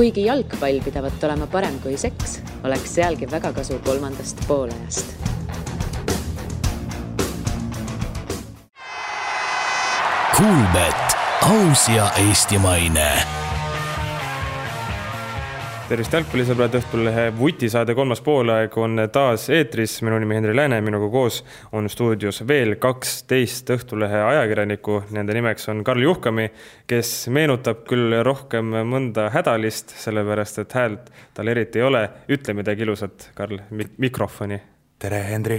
kuigi jalgpall pidavat olema parem kui seks, oleks sealgi väga kasu kolmandast poolajast. Kuulbet, aus ja eestimaine tervist, jalgpallisõbrad, Õhtulehe vutisaade kolmas poolaeg on taas eetris. minu nimi Henri Lääne, minuga koos on stuudios veel kaksteist Õhtulehe ajakirjanikku. Nende nimeks on Karl Juhkami, kes meenutab küll rohkem mõnda hädalist, sellepärast et häält tal eriti ei ole. ütle midagi ilusat, Karl, mikrofoni tere, Henri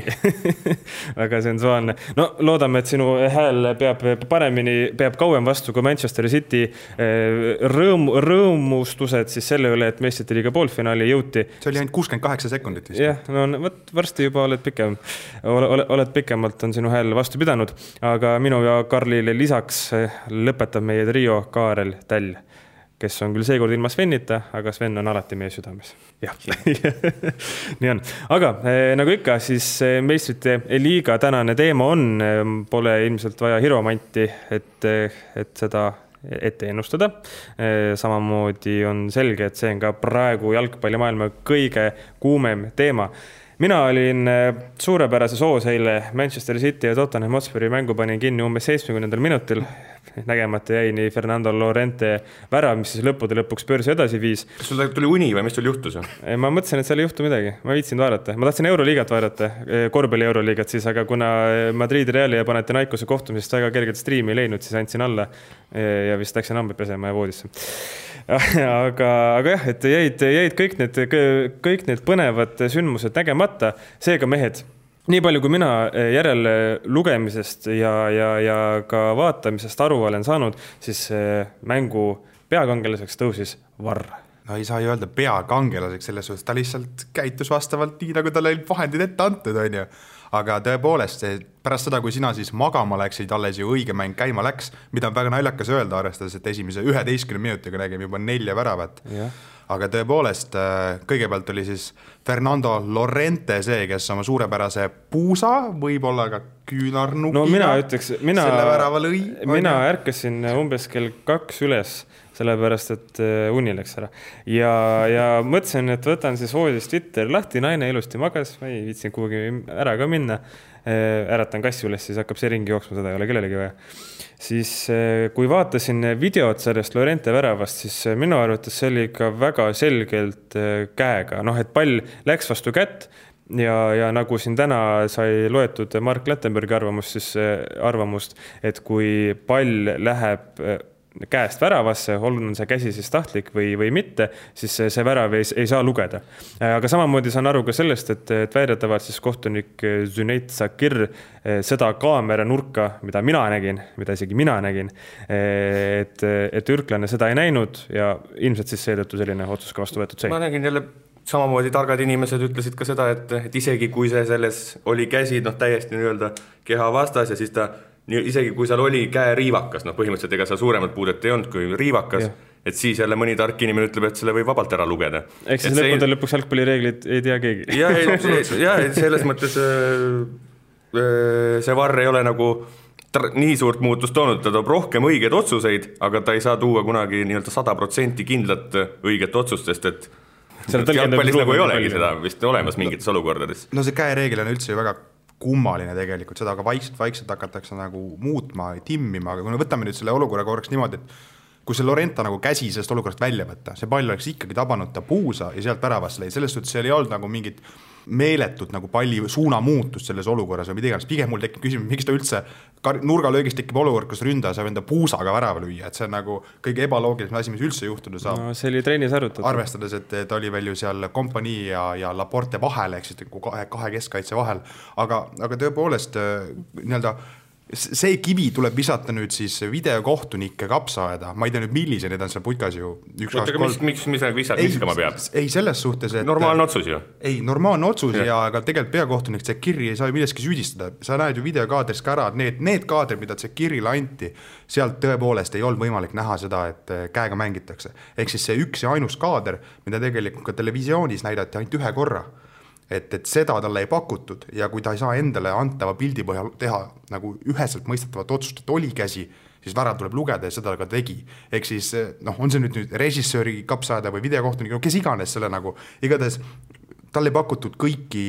väga sensuaalne. no loodame, et sinu hääl peab paremini, peab kauem vastu kui Manchester City eh, rõõm, rõõmustused siis selle üle, et meistrite liiga poolfinaali jõuti. see oli ainult kuuskümmend kaheksa sekundit vist. jah, no vot varsti juba oled pikem, oled, oled pikemalt, on sinu hääl vastu pidanud, aga minu ja Karlile lisaks eh, lõpetab meie trio Kaarel Täll kes on küll seekord ilma Svenita, aga Sven on alati meie südames. jah nii on, aga eh, nagu ikka, siis eh, meistrite liiga tänane teema on, eh, pole ilmselt vaja hiromanti, et, et seda ette ennustada. samamoodi on selge, et see on ka praegu jalgpallimaailma kõige kuumem teema mina olin suurepärases hoos eile Manchester City ja Tottenham Hotspuri mängu panin kinni umbes seitsmekümnendal minutil nägemata jäi nii Fernando Lorente värav, mis siis lõppude lõpuks börsi edasi viis. kas sul tuli uni või mis sul juhtus? ma mõtlesin, et seal ei juhtu midagi, ma ei viitsinud vaadata, ma tahtsin Euroliigat vaadata, korvpalli Euroliigat siis, aga kuna Madridi Reali ja Panathinaikose kohtumisest väga kerget striimi ei leidnud, siis andsin alla ja vist läksin hambaid pesema ja voodisse aga, aga jah, et jäid, jäid kõik need, kõik need põnevad sündmused nägemata, seega mehed nii palju, kui mina eh, järelelugemisest ja, ja, ja ka vaatamisest aru olen saanud, siis mängu peakangelaseks tõusis Varr. No ei saa ju öelda peakangelaseks selles suhtes, ta lihtsalt käitus vastavalt nii, nagu talle olid vahendid ette antud, on ju. aga tõepoolest, pärast seda, kui sina siis magama läksid, alles ju õige mäng käima läks, mida on väga naljakas öelda, arvestades, et esimese üheteistkümne minutiga nägime juba nelja väravat. Yeah aga tõepoolest, äh, kõigepealt oli siis Fernando Lorente see, kes oma suurepärase puusa, võib-olla ka küünarnukiga no mina ütleks, mina, mina ärkasin umbes kell kaks üles, sellepärast et äh, uni läks ära. ja, ja mõtlesin, et võtan siis voodist Twitteri lahti, naine ilusti magas, ma ei viitsinud kuhugi ära ka minna. Äh, äratan kassi üles, siis hakkab see ringi jooksma, seda ei ole kellelegi vaja siis eh, kui vaatasin videot sellest Lorente väravast, siis eh, minu arvates see oli ikka väga selgelt eh, käega, noh, et pall läks vastu kätt ja, ja nagu siin täna sai loetud Mark Lätenbergi arvamust, siis arvamust, et kui pall läheb käest väravasse, on see käsi siis tahtlik või, või mitte, siis see, see värav ei, ei saa lugeda. aga samamoodi saan aru ka sellest, et, et väidetavalt siis kohtunik Züneit Sakir eh, seda kaamera nurka, mida mina nägin, mida isegi mina nägin, et, et ürklane seda ei näinud ja ilmselt siis seetõttu selline otsus ka vastu võetud sai. ma nägin jälle samamoodi targad inimesed ütlesid ka seda, et, et isegi kui see selles oli käsi noh, täiesti nii-öelda keha vastas ja siis ta isegi kui seal oli käeriivakas, noh, põhimõtteliselt ega seal suuremat puudet ei olnud kui riivakas, et siis jälle mõni tark inimene ütleb, et selle võib vabalt ära lugeda. ehk siis lõppude ei... lõpuks jalgpallireegleid ei tea keegi. ja, ei, ja selles mõttes äh, äh, see varr ei ole nagu nii suurt muutust toonud, ta toob rohkem õigeid otsuseid, aga ta ei saa tuua kunagi nii-öelda sada protsenti kindlat õiget otsust, sest et jalgpallis nagu ei olegi seda vist olemas mingites olukordades. no see käereegel on üldse ju väga kummaline tegelikult, seda ka vaikselt-vaikselt hakatakse nagu muutma, timmima, aga kui me võtame nüüd selle olukorra korraks niimoodi, et kui see Lorenta nagu käsi sellest olukorrast välja võtta, see pall oleks ikkagi tabanud ta puusa ja sealt väravasse läinud, selles suhtes seal ei olnud nagu mingit meeletut nagu palli suunamuutust selles olukorras või mida iganes, pigem mul tekib küsimus, miks ta üldse nurgalöögist tekib olukord, kus ründaja saab enda puusaga värava lüüa, et see on nagu kõige ebaloogilisem asi, mis üldse juhtuda saab. no see oli trennis arutatud. arvestades, et ta oli veel ju seal kompanii ja, ja Laporte vahel, ehk siis nagu kahe, kahe keskkaitse vahel, aga, aga tõepoolest äh, nii-öelda see kivi tuleb visata nüüd siis videokohtunike kapsaaeda, ma ei tea nüüd, millised need on seal putkas ju. oota, aga mis, miks, mis nagu visa-, viskama peab? ei, selles suhtes, et. normaalne otsus ju. ei, normaalne otsus ja, ja aga tegelikult peakohtunik Tsekiri ei saa ju milleski süüdistada, sa näed ju videokaadrist ka ära, et need, need kaadrid, mida Tsekirile anti, sealt tõepoolest ei olnud võimalik näha seda, et äh, käega mängitakse. ehk siis see üks ja ainus kaader, mida tegelikult ka televisioonis näidati ainult ühe korra et, et seda talle ei pakutud ja kui ta ei saa endale antava pildi põhjal teha nagu üheselt mõistetavat otsust, et oli käsi, siis värav tuleb lugeda ja seda ta ka tegi. ehk siis noh, on see nüüd nüüd režissööri kapsaaeda või videokohtunik, kes iganes selle nagu, igatahes talle ei pakutud kõiki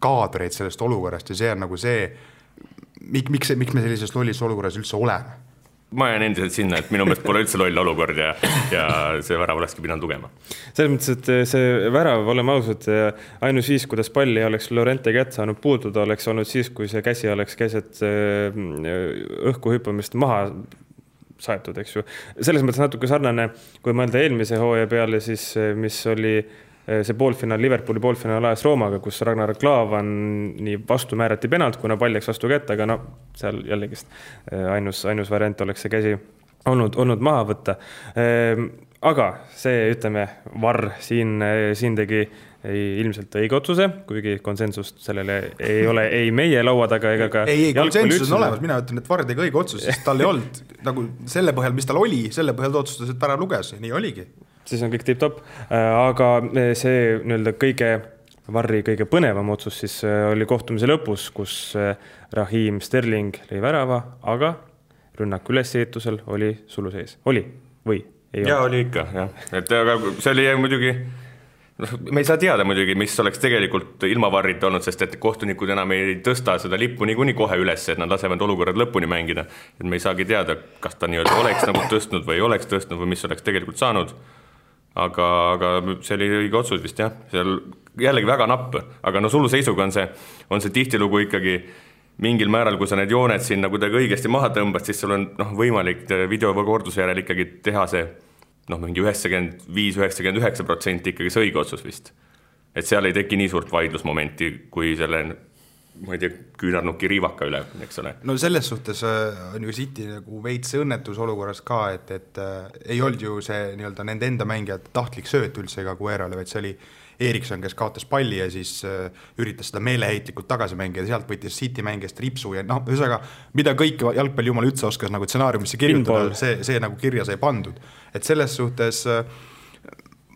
kaadreid sellest olukorrast ja see on nagu see, mik-, miks, miks me sellises lollis olukorras üldse oleme ma jään endiselt sinna, et minu meelest pole üldse loll olukord ja, ja see värav olekski pidanud lugema. selles mõttes, et see värav, oleme ausad, ainus viis, kuidas palli oleks Lorente kätt saanud puududa, oleks olnud siis, kui see käsi oleks keset äh, õhku hüppamist maha saetud, eks ju. selles mõttes natuke sarnane, kui mõelda eelmise hooaja peale, siis mis oli äh, Eh, see poolfinaal, Liverpooli poolfinaal ajas Roomaga, kus Ragnar Klavani vastu määrati penalt, kuna pall läks vastu kätte, aga noh, seal jällegist eh, ainus, ainus variant oleks see käsi olnud, olnud maha võtta. Ehm, aga see, ütleme, Varr siin, siin tegi ei, ilmselt õige otsuse, kuigi konsensust sellele ei ole ei meie laua taga ega ka. ei, ei konsensus on olemas, mina ütlen, et Varr tegi õige otsuse, sest tal ei olnud nagu selle põhjal, mis tal oli, selle põhjal ta otsustas, et värav luges ja nii oligi siis on kõik tipp-topp, äh, aga äh, see nii-öelda kõige Varri kõige põnevam otsus siis äh, oli kohtumise lõpus, kus Rahim Sterling lõi värava, aga rünnak ülesehitusel oli sulu sees, oli või? jaa, oli ikka jah, et aga see oli muidugi noh, me ei saa teada muidugi, mis oleks tegelikult ilma varrita olnud, sest et kohtunikud enam ei tõsta seda lippu niikuinii kohe üles, et nad lasevad olukorrad lõpuni mängida. et me ei saagi teada, kas ta nii-öelda oleks nagu tõstnud või ei oleks tõstnud või mis oleks tegelikult saanud aga, aga see oli õige otsus vist jah, seal jällegi väga napp, aga no suluseisuga on see, on see tihtilugu ikkagi mingil määral, kui sa need jooned sinna kuidagi õigesti maha tõmbad, siis sul on noh, võimalik videokorduse järel ikkagi teha see noh, mingi üheksakümmend viis, üheksakümmend üheksa protsenti ikkagi see õige otsus vist. et seal ei teki nii suurt vaidlusmomenti, kui selle ma ei tea, küünarnuki riivaka üle, eks ole. no selles suhtes äh, on ju City nagu veits õnnetus olukorras ka, et, et äh, ei olnud ju see nii-öelda nende enda mängijate tahtlik sööt üldse ka Guerrole, vaid see oli Erikson, kes kaotas palli ja siis äh, üritas seda meeleheitlikult tagasi mängida, sealt võttis City mängijast ripsu ja noh, ühesõnaga, mida kõik jalgpallijumal üldse oskas nagu stsenaariumisse kirjutada, see, see nagu kirja sai pandud. et selles suhtes äh,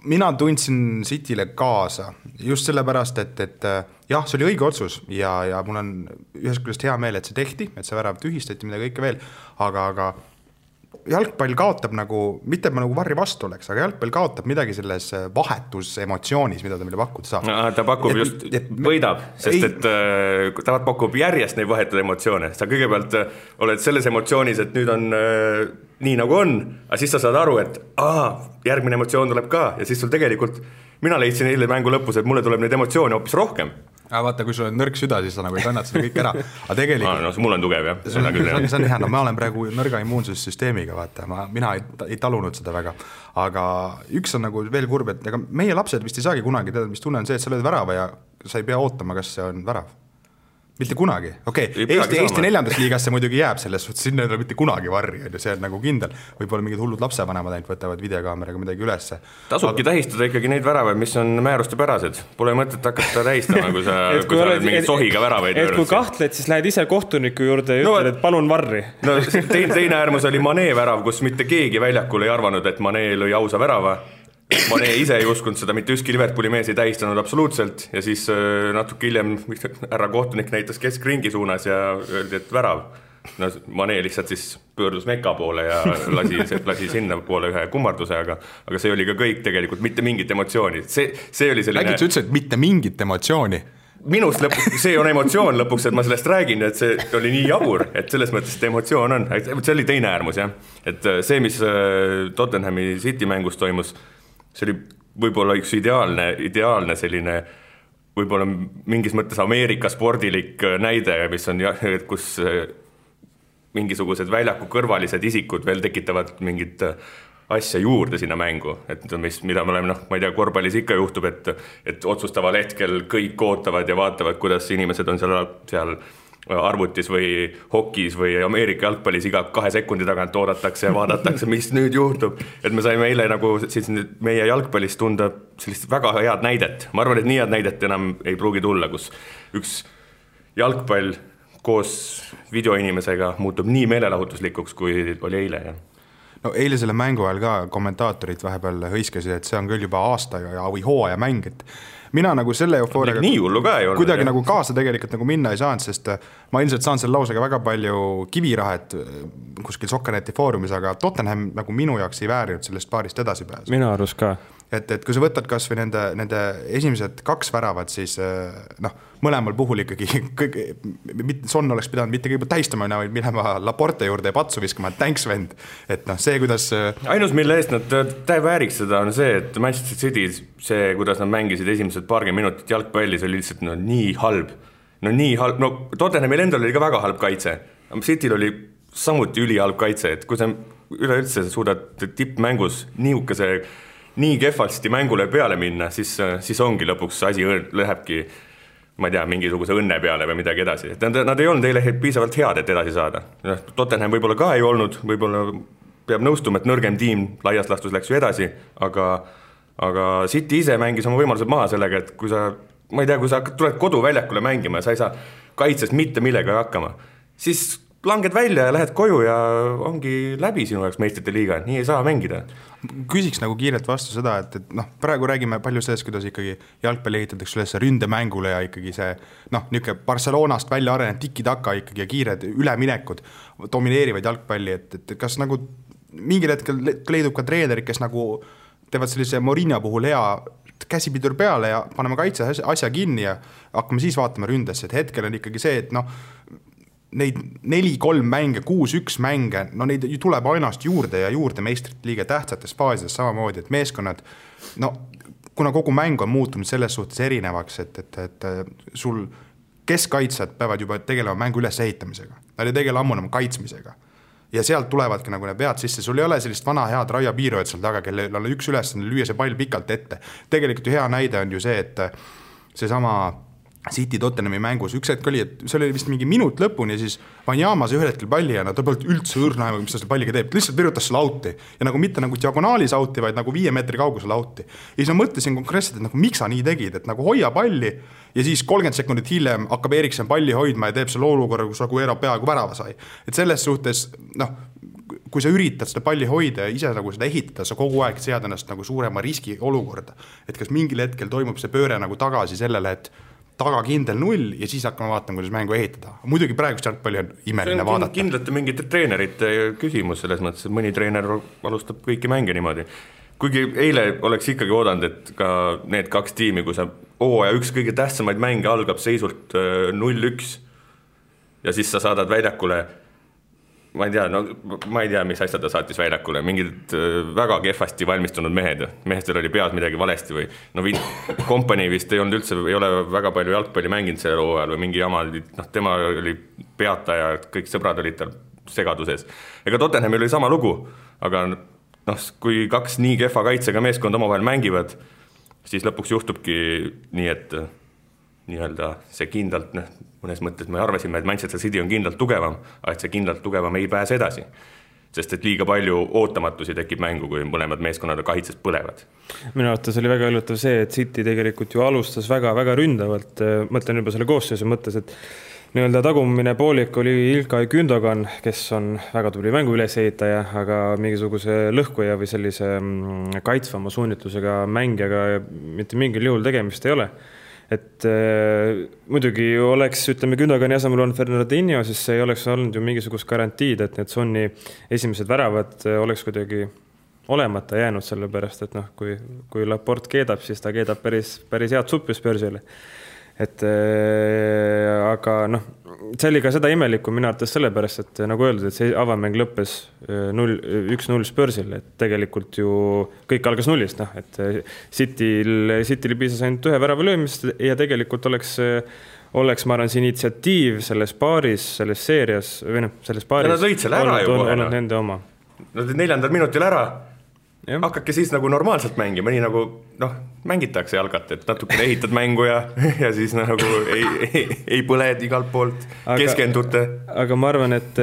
mina tundsin Cityle kaasa just sellepärast, et, et äh, jah, see oli õige otsus ja, ja mul on ühest küljest hea meel, et see tehti, et see värav tühistati, mida kõike veel, aga, aga jalgpall kaotab nagu, mitte et ma nagu Varri vastu oleks, aga jalgpall kaotab midagi selles äh, vahetus emotsioonis, mida ta meile pakkuda saab. No,. ta pakub et, just, võidab, sest ei, et äh, ta pakub järjest neid vahetuid emotsioone, sa kõigepealt äh, oled selles emotsioonis, et nüüd on äh, nii nagu on, aga siis sa saad aru, et aa, järgmine emotsioon tuleb ka. Ja siis sul tegelikult, mina leidsin eile mängu lõpus, et mulle tuleb neid emotsioone hoopis rohkem aga vaata, kui sul on nõrk süda, siis sa nagu ei kannata seda kõike ära, aga tegelikult no, mul on tugev jah, seda küll jah. see on hea, no ma olen praegu nõrga immuunsussüsteemiga, vaata, ma, mina ei, ei talunud seda väga. aga üks on nagu veel kurb, et ega meie lapsed vist ei saagi kunagi teada, mis tunne on see, et sa lööd värava ja sa ei pea ootama, kas see on värav mitte kunagi, okei okay., Eesti, Eesti neljandasse liigasse muidugi jääb selles suhtes, sinna ei tule mitte kunagi varri, on ju, see on nagu kindel. võib-olla mingid hullud lapsevanemad ainult võtavad videokaameraga midagi ülesse. tasubki Aga... tähistada ikkagi neid väravaid, mis on määrustepärased. Pole mõtet hakata tähistama, kui sa kui, kui sa oled mingi sohiga väravaid. et kui kahtled, siis lähed ise kohtuniku juurde ja no, ütled, et palun varri. no teine, teine äärmus oli Manee värav, kus mitte keegi väljakul ei arvanud, et Manee lõi ausa värava Mane ise ei uskunud seda, mitte ükski Liverpooli mees ei tähistanud absoluutselt ja siis äh, natuke hiljem härra kohtunik näitas keskringi suunas ja öeldi, et värav. no Mane lihtsalt siis pöördus Meka poole ja lasi, lasi sinnapoole ühe kummarduse, aga, aga see oli ka kõik tegelikult, mitte mingit emotsiooni, see, see oli selline. äkki sa ütlesid, mitte mingit emotsiooni? minust lõpuks, see on emotsioon lõpuks, et ma sellest räägin, et see oli nii jabur, et selles mõttes, et emotsioon on, see oli teine äärmus jah. et äh, see, mis äh, Tottenhami City mängus toimus see oli võib-olla üks ideaalne, ideaalne selline võib-olla mingis mõttes Ameerika spordilik äh, näide, mis on jah, kus äh, mingisugused väljaku kõrvalised isikud veel tekitavad mingit äh, asja juurde sinna mängu, et mis, mida me oleme noh, ma ei tea, korvpallis ikka juhtub, et et otsustaval hetkel kõik ootavad ja vaatavad, kuidas inimesed on seal, seal arvutis või hokis või Ameerika jalgpallis iga kahe sekundi tagant oodatakse ja vaadatakse, mis nüüd juhtub. et me saime eile nagu siis meie jalgpallis tunda sellist väga head näidet, ma arvan, et nii head näidet enam ei pruugi tulla, kus üks jalgpall koos videoinimesega muutub nii meelelahutuslikuks, kui oli eile, jah no eile selle mängu ajal ka kommentaatorid vahepeal hõiskasid, et see on küll juba aasta ja, või hooaja mäng, et mina nagu selle eufooriaga nii hullu ka ei olnud. kuidagi jah. nagu kaasa tegelikult nagu minna ei saanud, sest äh, ma ilmselt saan selle lausega väga palju kivirahet äh, kuskil Sokkerneti foorumis, aga Tottenham nagu minu jaoks ei väärinud sellest paarist edasipääsu. minu arust ka et, et kui sa võtad kasvõi nende, nende esimesed kaks väravat, siis eh, noh, mõlemal puhul ikkagi kõik, Son oleks pidanud mitte kõigepealt tähistama, vaid minema Laporte juurde ja patsu viskama, et thanks vend. et noh, see, kuidas. Eh, ainus, mille eest nad vääriks seda, on see, et Manchester City, see, kuidas nad mängisid esimesed paarkümmend minutit jalgpalli, see oli lihtsalt no nii halb. no nii halb, no Tottenhamil endal oli ka väga halb kaitse, Cityl oli samuti ülihalb kaitse, et kui sa üleüldse suudad tippmängus nihukese nii kehvasti mängule peale minna, siis, siis ongi lõpuks asi lähebki ma ei tea, mingisuguse õnne peale või midagi edasi, et nad, nad ei olnud eile piisavalt head, et edasi saada. noh, Tottenham võib-olla ka ei olnud, võib-olla peab nõustuma, et nõrgem tiim laias laastus läks ju edasi, aga aga City ise mängis oma võimalused maha sellega, et kui sa, ma ei tea, kui sa tuled koduväljakule mängima ja sa ei saa kaitses mitte millegagi hakkama, siis langed välja ja lähed koju ja ongi läbi sinu jaoks meistrite liiga, nii ei saa mängida. Küsiks nagu kiirelt vastu seda, et, et noh, praegu räägime palju sellest, kuidas ikkagi jalgpalli ehitatakse üles ründemängule ja ikkagi see noh, niisugune Barcelonast välja arenenud tiki-taka ikkagi ja kiired üleminekud domineerivad jalgpalli, et, et kas nagu mingil hetkel leidub ka treenerid, kes nagu teevad sellise Morinho puhul hea käsipidur peale ja paneme kaitse asja kinni ja hakkame siis vaatama ründesse, et hetkel on ikkagi see, et noh, neid neli-kolm mänge, kuus-üks mänge, no neid ju tuleb ainast juurde ja juurde meistrite liiga tähtsates faasides samamoodi, et meeskonnad no kuna kogu mäng on muutunud selles suhtes erinevaks, et, et, et sul keskkaitsjad peavad juba tegelema mängu ülesehitamisega, nad ei tegele ammu enam kaitsmisega. ja sealt tulevadki nagu need vead sisse, sul ei ole sellist vana head Raia Piirojat seal taga, kellel on üks ülesanne lüüa see pall pikalt ette. tegelikult ju hea näide on ju see, et seesama City Tottenhami mängus, üks hetk oli, et see oli vist mingi minut lõpuni, siis Vanjama sai ühel hetkel palli ja no ta polnud üldse õrna aimu, mis ta selle palliga teeb, lihtsalt virutas selle out'i. ja nagu mitte nagu diagonaalis out'i, vaid nagu viie meetri kaugusel out'i. ja siis ma mõtlesin konkreetselt, et nagu miks sa nii tegid, et nagu hoia palli ja siis kolmkümmend sekundit hiljem hakkab Erikson palli hoidma ja teeb selle olukorra, kus Aguero peaaegu värava sai. et selles suhtes noh, kui sa üritad seda palli hoida ja ise nagu seda ehitada, sa kogu aeg sead ennast nagu suurema riski olukorda. et kas mingil hetkel toimub see pööre nagu tagasi sellele, et tagakindel null ja siis hakkame vaatama, kuidas mängu ehitada. muidugi praegust jalgpalli on imeline on vaadata. kindlalt mingite treenerite küsimus selles mõttes, et mõni treener alustab kõiki mänge niimoodi. kuigi eile oleks ikkagi oodanud, et ka need kaks tiimi, kui sa hooaja üks kõige tähtsamaid mänge algab seisult äh, null-üks ja siis sa saadad väljakule ma ei tea, no ma ei tea, mis asja ta saatis väljakule, mingid äh, väga kehvasti valmistunud mehed, meestel oli peas midagi valesti või no kompanii vist ei olnud üldse, ei ole väga palju jalgpalli mänginud sellel hooajal või mingi jama, noh, tema oli peataja ja kõik sõbrad olid tal segaduses. ega Tottenhamil oli sama lugu, aga noh, kui kaks nii kehva kaitsega meeskonda omavahel mängivad, siis lõpuks juhtubki nii, et nii-öelda see kindlalt, noh, mõnes mõttes me arvasime, et Manchester City on kindlalt tugevam, aga et see kindlalt tugevam ei pääse edasi. sest et liiga palju ootamatusi tekib mängu, kui mõlemad meeskonnad kaitses põlevad. minu arvates oli väga üllatav see, et City tegelikult ju alustas väga-väga ründavalt, mõtlen juba selle koosseisu mõttes, et nii-öelda tagumine poolik oli Ilkay Gündogan, kes on väga tubli mängu ülesehitaja, aga mingisuguse lõhkuja või sellise mm, kaitsvama suunitlusega mängijaga mitte mingil juhul tegemist ei ole et äh, muidugi oleks, ütleme, Gündogani asemel on Fernandinho, siis ei oleks olnud ju mingisugust garantiid, et need Sonni esimesed väravad äh, oleks kuidagi olemata jäänud, sellepärast et noh, kui, kui Laport keedab, siis ta keedab päris, päris head suppi Spursile et äh, aga noh, see oli ka seda imelikum minu arvates sellepärast, et nagu öeldud, et see avamäng lõppes äh, null, üks-null Spursil, et tegelikult ju kõik algas nullist, noh, et äh, Cityl, Cityl piisas ainult ühe värava löömist ja tegelikult oleks oleks, ma arvan, see initsiatiiv selles paaris, selles seerias või noh, selles paaris. Nad lõid selle ära ju kohe. olnud noh. nende oma. Nad olid neljandal minutil ära hakake siis nagu normaalselt mängima, nii nagu noh, mängitakse jalgat, et natukene ehitad mängu ja, ja siis nagu ei, ei, ei põle igalt poolt, keskendute. aga ma arvan, et,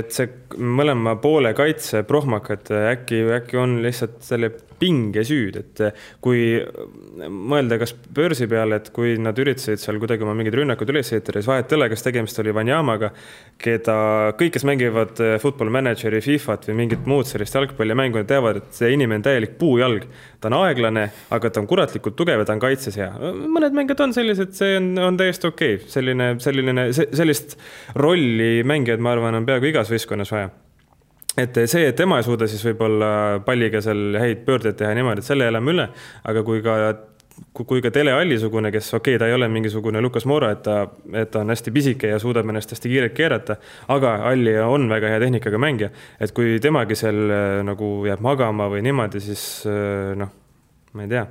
et see mõlema poole kaitse prohmakad äkki, äkki on lihtsalt selle pingesüüd, et kui mõelda kas börsi peale, et kui nad üritasid seal kuidagi oma mingeid rünnakuid üles ehitada, siis vahet ei ole, kas tegemist oli Vanyamaga, keda kõik, kes mängivad eh, Football Manageri, Fifat või mingit muud sellist jalgpallimängu, teavad, et see inimene on täielik puujalg. ta on aeglane, aga ta on kuratlikult tugev ja ta on kaitses hea. mõned mängijad on sellised, see on, on täiesti okei okay., selline, selline, sellist rolli mängijad, ma arvan, on peaaegu igas võistkonnas vaja et see, et tema ei suuda siis võib-olla palliga seal häid pöördeid teha niimoodi, et selle elame üle, aga kui ka kui ka Tele Alli-sugune, kes okei okay,, ta ei ole mingisugune Lukas Moura, et ta, et ta on hästi pisike ja suudab ennast hästi kiirelt keerata, aga Alli on väga hea tehnikaga mängija, et kui temagi seal nagu jääb magama või niimoodi, siis noh, ma ei tea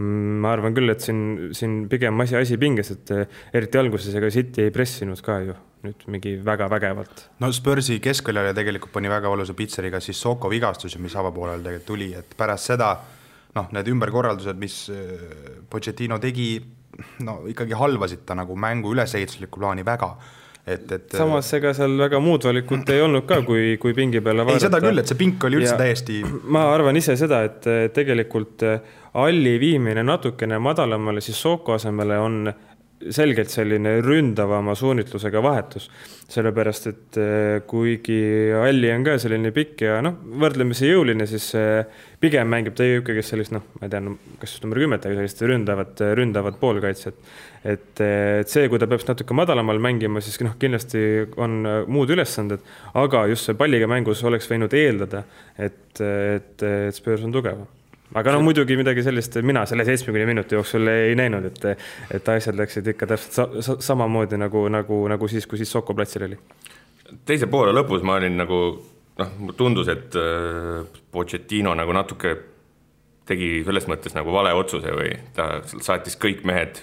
ma arvan küll, et siin, siin pigem asi, asi pinges, et äh, eriti alguses ega City ei pressinud ka ju nüüd mingi väga vägevalt. no Spursi keskväljale tegelikult pani väga valusa pitseriga siis Soko vigastus, mis avapoolel tegelikult tuli, et pärast seda noh, need ümberkorraldused, mis äh, Pochettino tegi, no ikkagi halvasid ta nagu mängu ülesehituslikku plaani väga et, et samas ega seal väga muud valikut ei olnud ka, kui, kui pingi peale vaadata. ei, seda küll, et see pink oli üldse ja täiesti ma arvan ise seda, et tegelikult Alli viimine natukene madalamale siis Soko asemele on selgelt selline ründavama suunitlusega vahetus. sellepärast, et eh, kuigi Alli on ka selline pikk ja noh, võrdlemisi jõuline, siis eh, pigem mängib ta ikkagi sellist noh, ma ei tea no,, kas just number kümmet, aga sellist ründavat, ründavat poolkaitset. et, eh, et see, kui ta peab natuke madalamal mängima, siis noh, kindlasti on muud ülesanded, aga just see palliga mängus oleks võinud eeldada, et, et, et Spurs on tugevam aga no muidugi midagi sellist mina selle seitsmekümne minuti jooksul ei näinud, et, et asjad läksid ikka täpselt sa, sa, samamoodi nagu, nagu, nagu siis, kui siis Soko platsil oli. teise poole lõpus ma olin nagu noh, mulle tundus, et äh, Pochettino nagu natuke tegi selles mõttes nagu vale otsuse või ta saatis kõik mehed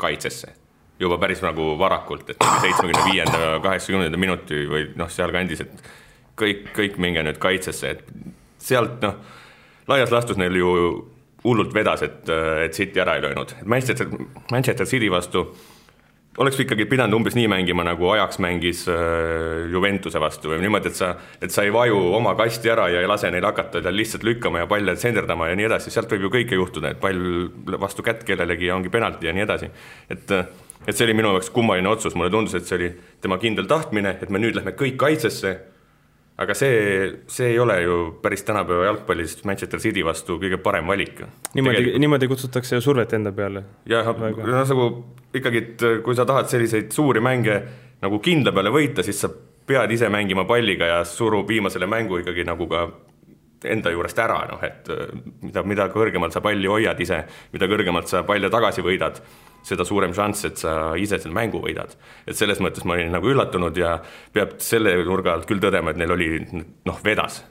kaitsesse juba päris nagu varakult, et seitsmekümne viienda, kaheksakümnenda minuti või noh, sealkandis, et kõik, kõik minge nüüd kaitsesse, et sealt noh laias laastus neil ju hullult vedas, et, et City ära ei löönud, et Manchester, Manchester City vastu oleks ikkagi pidanud umbes nii mängima, nagu Ajax mängis äh, Juventuse vastu või niimoodi, et sa, et sa ei vaju oma kasti ära ja ei lase neil hakata seal lihtsalt lükkama ja palle senderdama ja nii edasi, sealt võib ju kõike juhtuda, et pall vastu kätt kellelegi ja ongi penalti ja nii edasi. et, et see oli minu jaoks kummaline otsus, mulle tundus, et see oli tema kindel tahtmine, et me nüüd lähme kõik kaitsesse aga see, see ei ole ju päris tänapäeva jalgpallis Manchester City vastu kõige parem valik. niimoodi, niimoodi kutsutakse survet enda peale. jah, noh nagu ikkagi, et kui sa tahad selliseid suuri mänge nagu kindla peale võita, siis sa pead ise mängima palliga ja surub viimasele mängu ikkagi nagu ka enda juurest ära, noh et mida, mida kõrgemalt sa palli hoiad ise, mida kõrgemalt sa palle tagasi võidad seda suurem šanss, et sa ise selle mängu võidad. et selles mõttes ma olin nagu üllatunud ja peab selle nurga alt küll tõdema, et neil oli noh, vedas.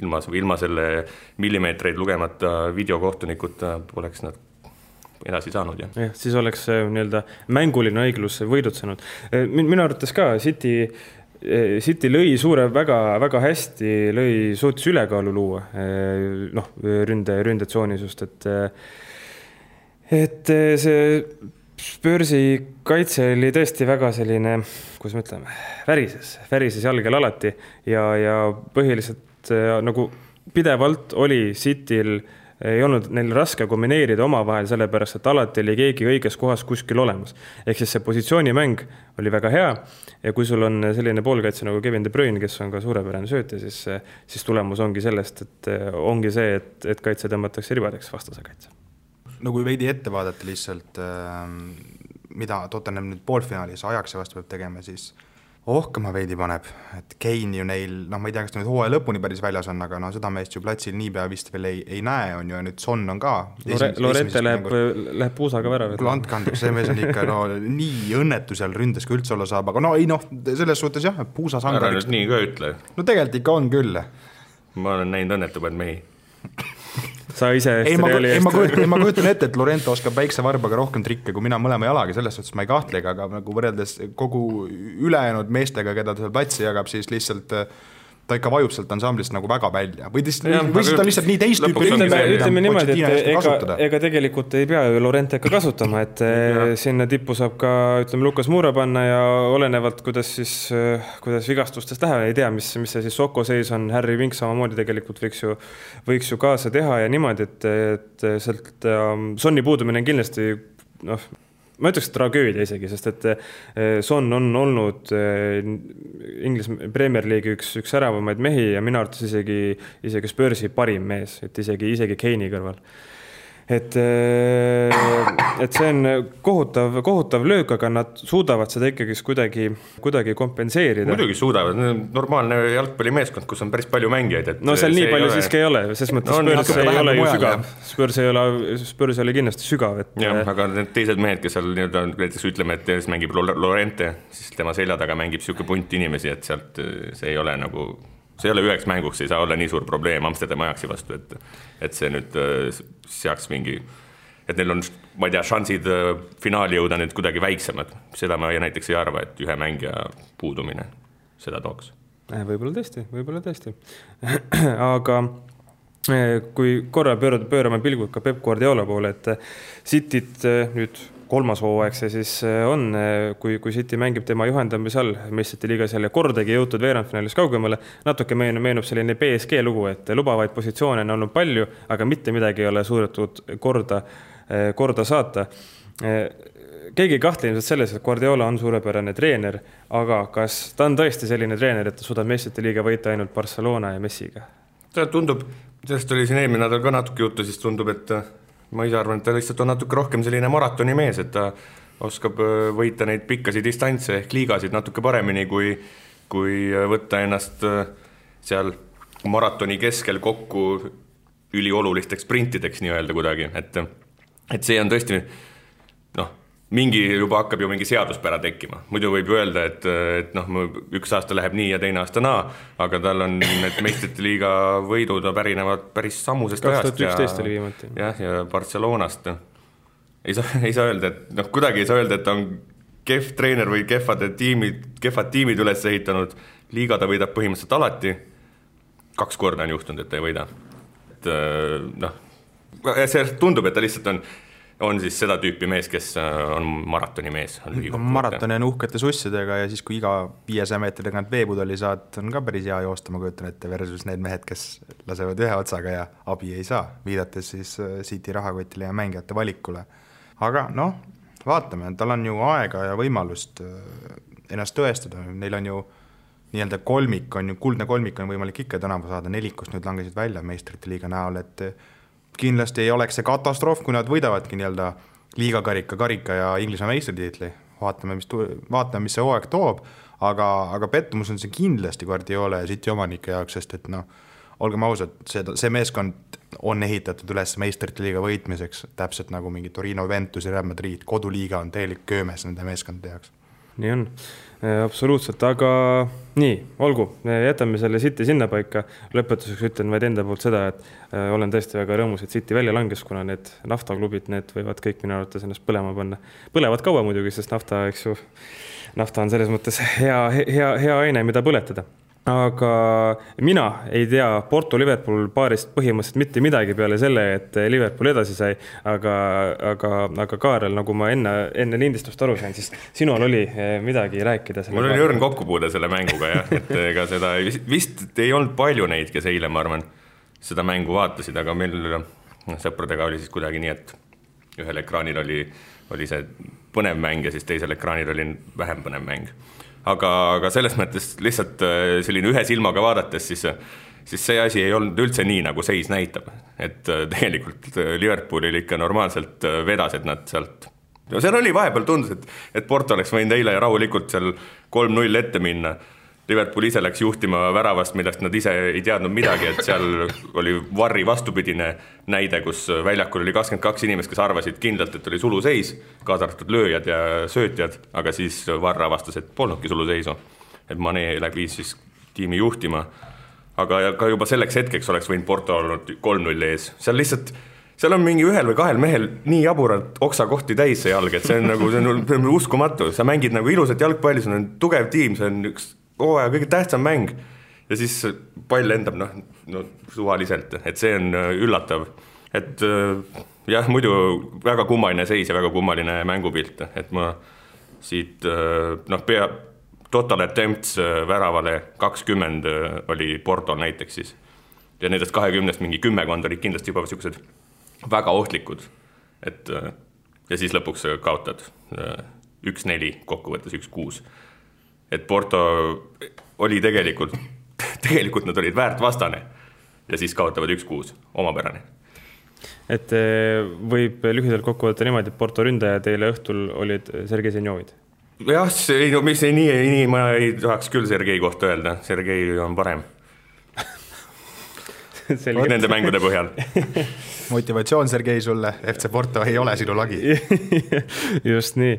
ilma, ilma selle millimeetreid lugemata videokohtunikuta poleks nad edasi saanud, jah. jah, siis oleks nii-öelda mänguline õiglus võidutsenud. minu arvates ka City City lõi suure väga, väga hästi, lõi, suutis ülekaalu luua, noh, ründe, ründetsoonis just, et et eh, see Spursi kaitse oli tõesti väga selline, kuidas me ütleme, värises, värises jalgel alati ja, ja põhiliselt eh, nagu pidevalt oli Cityl ei olnud neil raske kombineerida omavahel, sellepärast et alati oli keegi õiges kohas kuskil olemas. ehk siis see positsioonimäng oli väga hea ja kui sul on selline poolkaitse nagu Kevin De Bruyne, kes on ka suurepärane söötja, siis, siis tulemus ongi sellest, et ongi see, et, et kaitse tõmmatakse ribadeks, vastase kaitse no kui veidi ette vaadata lihtsalt, ähm, mida Tottenham nüüd poolfinaalis Ajaxi vastu peab tegema, siis ohkama veidi paneb, et Kane ju neil, noh, ma ei tea, kas ta nüüd hooaja lõpuni päris väljas on, aga no seda meest ju platsil niipea vist veel ei, ei näe, on ju, ja nüüd Son on ka. Lorette läheb, läheb puusaga värava. kuule, andke andeks, see mees on ikka no nii õnnetu seal ründes, kui üldse olla saab, aga no ei noh, selles suhtes jah, puusa sangar. ära nüüd nii ka ütle. no tegelikult ikka on küll. ma olen näinud õnnetumaid mehi sa ise ei, ma, ei, ma kujutan, ma kujutan ette, et Lorento oskab väikse varbaga rohkem trikke kui mina mõlema jalaga, selles suhtes ma ei kahtlegi, aga nagu võrreldes kogu ülejäänud meestega, keda ta seal platsi jagab, siis lihtsalt ta ikka vajub sealt ansamblist nagu väga välja. Või lihtsalt, või siis ta on lihtsalt nii teist tüüpi ongi ütleme, ütleme niimoodi, et ega, ega tegelikult ei pea ju Lorente ka kasutama, et eh, sinna tippu saab ka ütleme, Lukas Muura panna ja olenevalt, kuidas siis, kuidas vigastustest läheb, ei tea, mis, mis see siis Soko seis on, Harry Vink samamoodi tegelikult võiks ju, võiks ju kaasa teha ja niimoodi, et, et sealt ähm, Sonni puudumine on kindlasti noh, ma ütleks tragöödia isegi, sest et eh, Son on olnud eh, Inglise Premier League'i üks, üks säravamaid mehi ja minu arvates isegi, isegi Spursi parim mees, et isegi, isegi Keini kõrval et, et see on kohutav, kohutav löök, aga nad suudavad seda ikkagist kuidagi, kuidagi kompenseerida. muidugi suudavad, normaalne jalgpallimeeskond, kus on päris palju mängijaid, et no seal nii palju ole... siiski ei ole, ses mõttes No Spurs ei ole ju sügav. Spurs ei ole, Spurs ei ole kindlasti sügav, et jah, aga need teised mehed, kes seal nii-öelda näiteks ütleme, et mängib Lo- Lorente, siis tema selja taga mängib niisugune punt inimesi, et sealt eh, see ei ole nagu, see ei ole üheks mänguks, ei saa olla nii suur probleem Amsterdami Ajaxi vastu, et et see nüüd eh, seaks mingi, et neil on, ma ei tea, šansid eh, finaali jõuda nüüd kuidagi väiksemad, seda ma näiteks ei arva, et ühe mängija puudumine seda tooks. Eh, võib-olla tõesti, võib-olla tõesti. aga kui korra pöörada, pöörame pilgud ka Peep Guardiola poole, et Cityt nüüd kolmas hooaeg see siis eh, on, kui, kui City mängib tema juhendamise all. Meistrite liigas jälle kordagi jõutud veerandfinaalis kaugemale, natuke meenub, meenub selline BSG lugu, et lubavaid positsioone on olnud palju, aga mitte midagi ei ole suudetud korda, korda saata. Keegi ei kahtle ilmselt selles, et Guardiola on suurepärane treener, aga kas ta on tõesti selline treener, et ta suudab meistrite liiga võita ainult Barcelona ja Messiga? tundub, sellest oli siin eelmine nädal ka natuke juttu, siis tundub, et äh, ma ise arvan, et ta lihtsalt on natuke rohkem selline maratonimees, et ta oskab äh, võita neid pikkasid distantse ehk liigasid natuke paremini, kui, kui äh, võtta ennast seal maratoni keskel kokku üliolulisteks sprintideks nii-öelda kuidagi, et, et see on tõesti noh, mingi juba hakkab ju mingi seaduspära tekkima, muidu võib ju öelda, et, et noh, üks aasta läheb nii ja teine aasta naa, aga tal on need meistrite liiga võidud pärinevad päris sammusest kaks ajast tuhat üksteist oli viimati. jah, ja Barcelonast. ei saa, ei saa öelda, et noh, kuidagi ei saa öelda, et on kehv treener või kehvad tiimid, kehvad tiimid üles ehitanud, liiga ta võidab põhimõtteliselt alati, kaks korda on juhtunud, et ta ei võida. et noh, see tundub, et ta lihtsalt on on siis seda tüüpi mees, kes äh, on maratonimees. maratoni on uhkete sussidega ja siis, kui iga viiesaja meetri tagant veepudeli saad, on ka päris hea joosta, ma kujutan ette, versus need mehed, kes lasevad ühe otsaga ja abi ei saa, viidates siis äh, City rahakotile ja mängijate valikule. aga noh, vaatame, tal on ju aega ja võimalust äh, ennast tõestada, neil on ju nii-öelda kolmik on ju, kuldne kolmik on võimalik ikka tänavu saada, nelikust nüüd langesid välja meistrite liiga näol, et kindlasti ei oleks see katastroof, kui nad võidavadki nii-öelda liigakarika, karika ja Inglismaa meistritiitli. vaatame, mis, vaatame, mis see hooaeg toob, aga, aga pettumus on see kindlasti Guardiola ja City omanike jaoks, sest et noh, olgem ausad, see, see meeskond on ehitatud üles meistrite liiga võitmiseks, täpselt nagu mingi Torino, Ventus ja Real Madrid, koduliiga on täielik köömes nende meeskondade jaoks. Nii on, absoluutselt, aga nii, olgu, jätame selle City sinnapaika. lõpetuseks ütlen vaid enda poolt seda, et äh, olen tõesti väga rõõmus, et City välja langes, kuna need naftaklubid, need võivad kõik minu arvates ennast põlema panna. põlevad kaua muidugi, sest nafta, eks ju, nafta on selles mõttes hea, hea, hea aine, mida põletada aga mina ei tea Porto Liverpool paarist põhimõtteliselt mitte midagi peale selle, et Liverpool edasi sai. aga, aga, aga Kaarel, nagu ma enne, enne lindistust aru sain, siis sinul oli eh, midagi rääkida. mul oli õrn kokkupuude selle mänguga jah, et ega seda vist, vist ei olnud palju neid, kes eile, ma arvan, seda mängu vaatasid, aga meil noh, sõpradega oli siis kuidagi nii, et ühel ekraanil oli, oli see põnev mäng ja siis teisel ekraanil oli vähem põnev mäng aga, aga selles mõttes lihtsalt äh, selline ühe silmaga vaadates, siis, siis see asi ei olnud üldse nii, nagu seis näitab. et äh, tegelikult äh, Liverpoolil ikka normaalselt vedas, et nad sealt no seal oli vahepeal tundus, et, et Porto oleks võinud eile rahulikult seal kolm-null ette minna Liverpool ise läks juhtima väravast, millest nad ise ei teadnud midagi, et seal oli Varri vastupidine näide, kus väljakul oli kakskümmend kaks inimest, kes arvasid kindlalt, et oli suluseis, kaasa arvatud lööjad ja söötjad, aga siis Varr avastas, et polnudki suluseisu. et Mane läbi siis tiimi juhtima. aga ka juba selleks hetkeks oleks võinud Porto olnud kolm-null ees, seal lihtsalt seal on mingi ühel või kahel mehel nii jaburalt oksakohti täis see jalg, et see on nagu, see on uskumatu, sa mängid nagu ilusat jalgpalli, sul on tugev tiim, see on üks hooaja kõige tähtsam mäng ja siis pall lendab noh, no suvaliselt, et see on äh, üllatav. et äh, jah, muidu väga kummaline seis ja väga kummaline mängupilt, et ma siit äh, noh, pea, total attempts väravale kakskümmend oli Portol näiteks siis. ja nendest kahekümnest mingi kümmekond olid kindlasti juba niisugused väga ohtlikud, et ja siis lõpuks kaotad üks-neli, kokkuvõttes üks-kuus. Et Porto oli tegelikult tegelikult nad olid väärt vastane ja siis kaotavad üks-kuus, omapärane. et eh, võib lühidalt kokku võtta niimoodi, et Porto ründajad eile õhtul olid Sergei Zenjovid? jah, ei no mis nii, nii ma ei tahaks küll Sergei kohta öelda, Sergei on parem Nende mängude põhjal motivatsioon, Sergei, sulle, FC Porto ei ole sinu lagi. Just nii,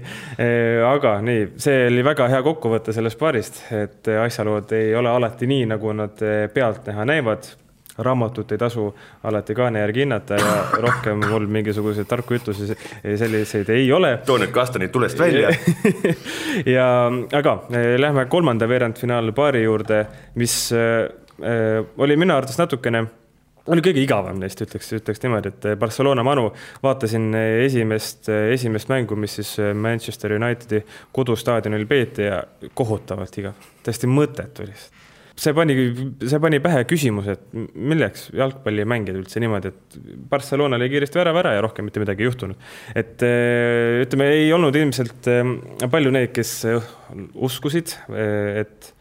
aga nii, see oli väga hea kokkuvõte sellest paarist, et asjalood ei ole alati nii, nagu nad pealtnäha näivad raamatut ei tasu alati kaane järgi hinnata ja rohkem mul mingisuguseid tarku ütlusi selliseid ei ole. too need kastanid tulest välja. Ja, aga lähme kolmanda veerandfinaalpaari juurde, mis äh, oli minu arvates natukene oli kõige igavam neist, ütleks, ütleks niimoodi, et Barcelona Manu, vaatasin esimest, esimest mängu, mis siis Manchester Unitedi kodustaadionil peeti ja kohutavalt igav, täiesti mõttetu lihtsalt. see pani, see pani pähe küsimuse, et milleks jalgpalli mängida üldse niimoodi, et Barcelona lõi kiiresti värava ära ja rohkem mitte midagi ei juhtunud. et ütleme, ei olnud ilmselt palju neid, kes uskusid, et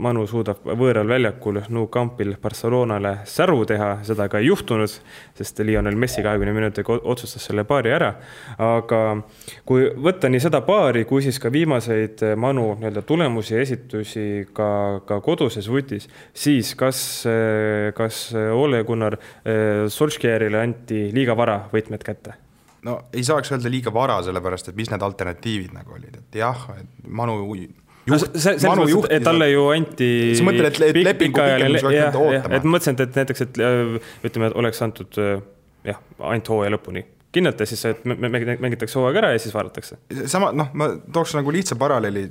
Manu suudab võõral väljakul Nou Campil Barcelonale säru teha, seda ka ei juhtunud, sest Lionel Messi kahekümne minutiga otsustas selle paari ära. aga kui võtta nii seda paari kui siis ka viimaseid eh, Manu nii-öelda tulemusi esitusi ka, ka koduses vutis, siis kas, eh, kas Ole Gunnar eh, Solskjärile anti liiga vara võtmed kätte? no ei saaks öelda liiga vara, sellepärast et mis need alternatiivid nagu olid, et jah, et Manu no selles mõttes, et talle ju anti. sa mõtled, et, et lepingu pikendus oleks pidanud ootama? et mõtlesin, et näiteks, et äh, ütleme, et oleks antud äh, jah, ainult hooaja lõpuni kindlata siis, et mängitakse hooaeg ära ja siis vaadatakse. sama, noh, ma tooks nagu lihtsa paralleeli,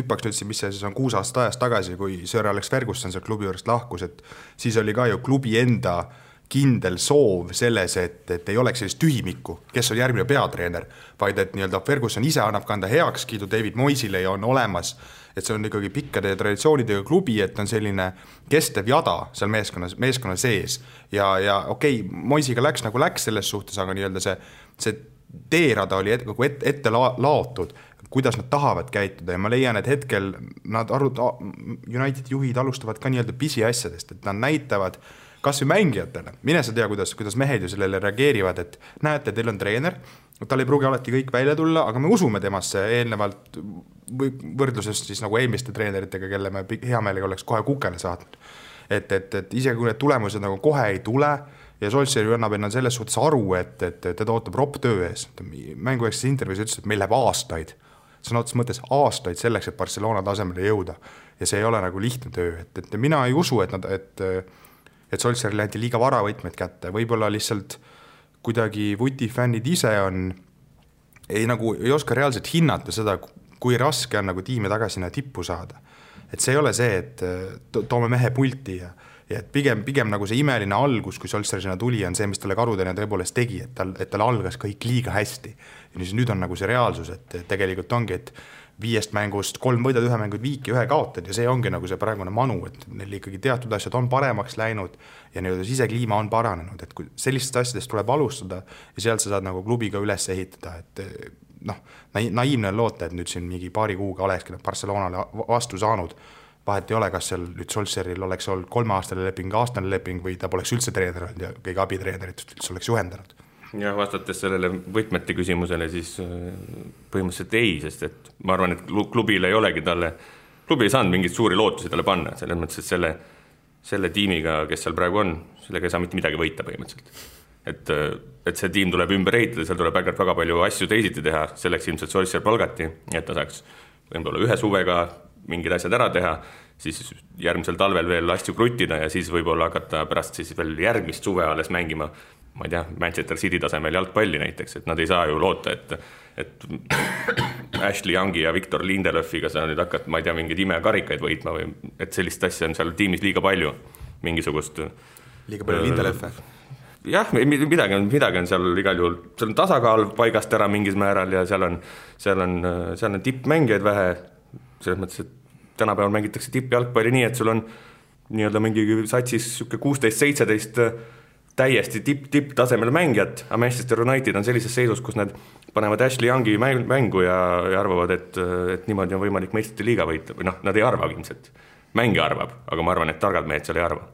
hüppaks nüüd siin, mis see siis on, kuus aastat ajast tagasi, kui Sir Alex Ferguson sealt klubi juurest lahkus, et siis oli ka ju klubi enda äh, kindel soov selles, et, et ei oleks sellist tühimikku, kes on järgmine peatreener, vaid et nii-öelda Ferguson ise annab kanda heakskiidu David Moisile ja on olemas, et see on ikkagi pikkade traditsioonidega klubi, et on selline kestev jada seal meeskonnas, meeskonna sees. ja, ja okei okay,, Moisiga läks nagu läks selles suhtes, aga nii-öelda see, see teerada oli et, nagu ette, ette la, laotud, kuidas nad tahavad käituda ja ma leian, et hetkel nad aru-, Unitedi juhid alustavad ka nii-öelda pisiasjadest, et nad näitavad kasvõi mängijatele, mine sa tea, kuidas, kuidas mehed ju sellele reageerivad, et näete, teil on treener, tal ei pruugi alati kõik välja tulla, aga me usume temasse eelnevalt või võrdluses siis nagu eelmiste treeneritega, kelle me hea meelega oleks kohe kukele saatnud. et, et, et isegi kui need tulemused nagu kohe ei tule ja Solskjaer ju annab endale selles suhtes aru, et, et teda ootab ropp töö ees. mängueelses intervjuus ütles, et meil läheb aastaid, sõna otseses mõttes aastaid selleks, et Barcelona tasemele jõuda. ja see ei ole nagu lihtne töö, et, et mina ei usu, et nad, et et Solskjaerile anti liiga vara võtmed kätte, võib-olla lihtsalt kuidagi vuti fännid ise on, ei nagu ei oska reaalselt hinnata seda, kui raske on nagu tiimi tagasi sinna tippu saada. et see ei ole see, et to toome mehe pulti ja, ja et pigem, pigem nagu see imeline algus, kui Solskjaer sinna tuli, on see, mis talle Karutene tõepoolest tegi, et tal, et tal algas kõik liiga hästi. ja siis nüüd on nagu see reaalsus, et tegelikult ongi, et viiest mängust kolm võidad, ühe mängu viiki, ühe kaotad ja see ongi nagu see praegune manu, et neil ikkagi teatud asjad on paremaks läinud ja nii-öelda sisekliima on paranenud, et kui sellistest asjadest tuleb alustada ja sealt sa saad nagu klubi ka üles ehitada, et noh, naiivne on loota, et nüüd siin mingi paari kuuga olekski nad Barcelonale vastu saanud, vahet ei ole, kas seal nüüd Solskjaeril oleks olnud kolmeaastane leping, aastane leping või ta poleks üldse treener olnud ja keegi abitreeneritest üldse oleks juhendanud jah, vastates sellele võtmete küsimusele, siis äh, põhimõtteliselt ei, sest et ma arvan, et klubil ei olegi talle, klubi ei saanud mingeid suuri lootusi talle panna, selles mõttes, et selle, selle tiimiga, kes seal praegu on, sellega ei saa mitte midagi võita põhimõtteliselt. et, äh, et see tiim tuleb ümber ehitada, seal tuleb väga, väga palju asju teisiti teha, selleks ilmselt Solskjaer palgati, et ta saaks võib-olla ühe suvega mingid asjad ära teha, siis järgmisel talvel veel asju kruttida ja siis võib-olla hakata pärast siis veel järgmist suve alles mängima ma ei tea, Manchester City tasemel jalgpalli näiteks, et nad ei saa ju loota, et et Ashley Youngi ja Victor Lindelöfiga sa nüüd hakkad, ma ei tea, mingeid imekarikaid võitma või et sellist asja on seal tiimis liiga palju, mingisugust liiga palju Lindelöfe. jah, midagi on, midagi on seal igal juhul, seal on tasakaal paigast ära mingil määral ja seal on, seal on, seal on tippmängijaid vähe, selles mõttes, et tänapäeval mängitakse tippjalgpalli nii, et sul on nii-öelda mingi satsis niisugune kuusteist, seitseteist täiesti tipp, tipptasemel mängijat, aga Manchester United on sellises seisus, kus nad panevad Ashley Youngi mängu ja, ja arvavad, et, et niimoodi on võimalik meistrite liiga võita või noh, nad ei arvagi ilmselt. mängija arvab, aga ma arvan, et targad mehed seal ei arva.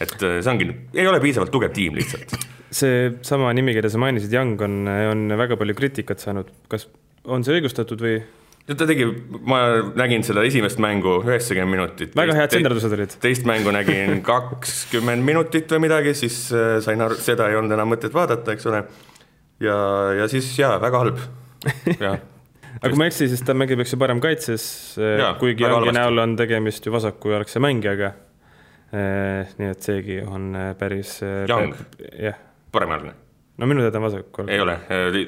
et see ongi, ei ole piisavalt tugev tiim lihtsalt. seesama nimi, keda sa mainisid, Young on, on väga palju kriitikat saanud, kas on see õigustatud või? Ta tegi, ma nägin seda esimest mängu üheksakümmend minutit. väga head senderdused olid. teist mängu nägin kakskümmend minutit või midagi, siis äh, sain aru, seda ei olnud enam mõtet vaadata, eks ole. ja, ja siis jaa, väga halb, jah aga kui ma ei eksi, siis ta mängib, eks ju, parem kaitses, äh, kuigi Youngi näol on tegemist ju vasakujalgse mängijaga. Äh, nii et seegi on päris. Young, paremjaoline no minu teada on vasakul. ei ole,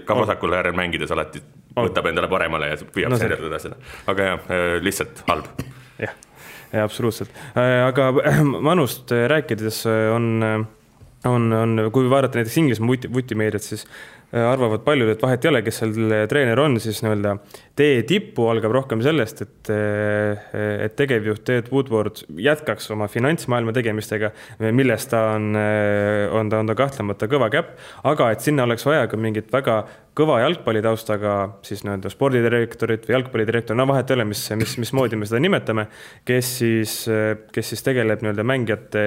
ka vasakul äärel mängides alati võtab endale paremale ja püüab no, senderdada seda, aga jah, lihtsalt halb. jah, absoluutselt, aga Manust rääkides on, on, on, kui vaadata näiteks Inglismaa vuti, vutimeediat, siis arvavad paljud, et vahet ei ole, kes seal treener on, siis nii-öelda tee tippu algab rohkem sellest, et, et tegevjuht Ted Woodward jätkaks oma finantsmaailma tegemistega, milles ta on, on ta, on ta kahtlemata kõva käpp, aga et sinna oleks vaja ka mingit väga kõva jalgpallitaustaga siis nii-öelda spordidirektorit või jalgpallidirektor, no vahet ei ole, mis, mis, mismoodi me seda nimetame, kes siis, kes siis tegeleb nii-öelda mängijate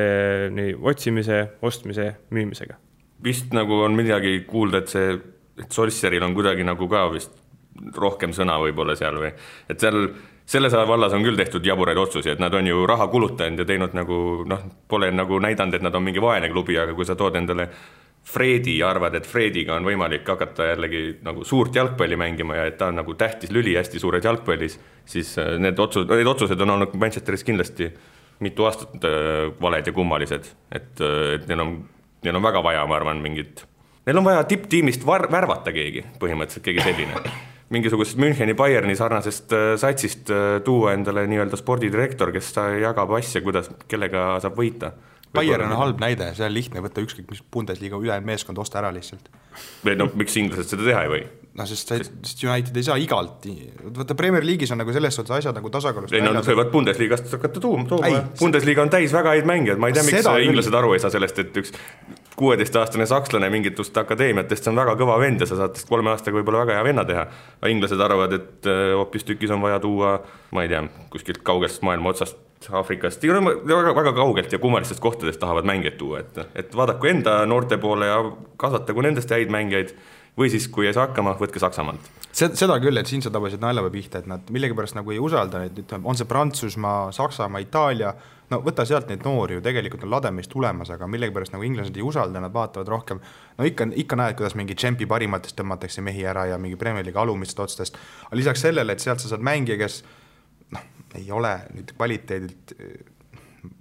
nii otsimise, ostmise, müümisega vist nagu on midagi kuulda, et see, et Solskjaeril on kuidagi nagu ka vist rohkem sõna võib-olla seal või, et seal selles vallas on küll tehtud jaburaid otsusi, et nad on ju raha kulutanud ja teinud nagu noh, pole nagu näidanud, et nad on mingi vaene klubi, aga kui sa tood endale Fredi ja arvad, et Frediga on võimalik hakata jällegi nagu suurt jalgpalli mängima ja et ta on nagu tähtis lüli hästi suures jalgpallis, siis äh, need otsused, need otsused on olnud Manchesteris kindlasti mitu aastat äh, valed ja kummalised, et, äh, et neil on neil on väga vaja, ma arvan, mingit, neil on vaja tipptiimist var-, värvata keegi, põhimõtteliselt keegi selline. mingisugusest Müncheni Bayerni sarnasest äh, satsist äh, tuua endale nii-öelda spordidirektor, kes jagab asja, kuidas, kellega saab võita. Bayern on halb näide, see on lihtne võtta ükskõik mis Bundesliga ülejäänud meeskond, osta ära lihtsalt. või noh, miks inglased seda teha ei või? noh, sest, sest United ei saa igalt, vaata Premier League'is on nagu selles suhtes asjad nagu tasakaalust ei no nad võivad Bundesliga-st hakata tuuma, tooma, Bundesliga on täis väga häid mängijaid, ma ei tea, miks inglased aru ei saa sellest, et üks kuueteistaastane sakslane mingitest akadeemiatest, on väga kõva vend ja sa saad tast kolme aastaga võib-olla väga hea venna teha. aga inglased arvavad, et äh, hoopistükkis on vaja tuua, ma ei tea, kuskilt kaugest maailma otsast Aafrikast, väga, väga kaugelt ja kummalistest kohtadest tahavad mängijaid tuua, et, et vaadaku enda noorte poole ja kasvatagu nendest häid mängijaid või siis, kui ei saa hakkama, võtke Saksamaalt. seda küll, et siin sa tabasid naljapea pihta, et nad millegipärast nagu ei usalda neid, ütleme, on see Prantsusmaa, Saksamaa, Itaalia, no võta sealt neid noori ju tegelikult on lademeist tulemas, aga millegipärast nagu inglased ei usalda, nad vaatavad rohkem, no ikka, ikka näed, kuidas mingi tšempi parimatest tõmmatakse mehi ära ja mingi Premier League'i alumistest otstest, aga lisaks sellele, et sealt sa saad mängija, kes ei ole nüüd kvaliteedilt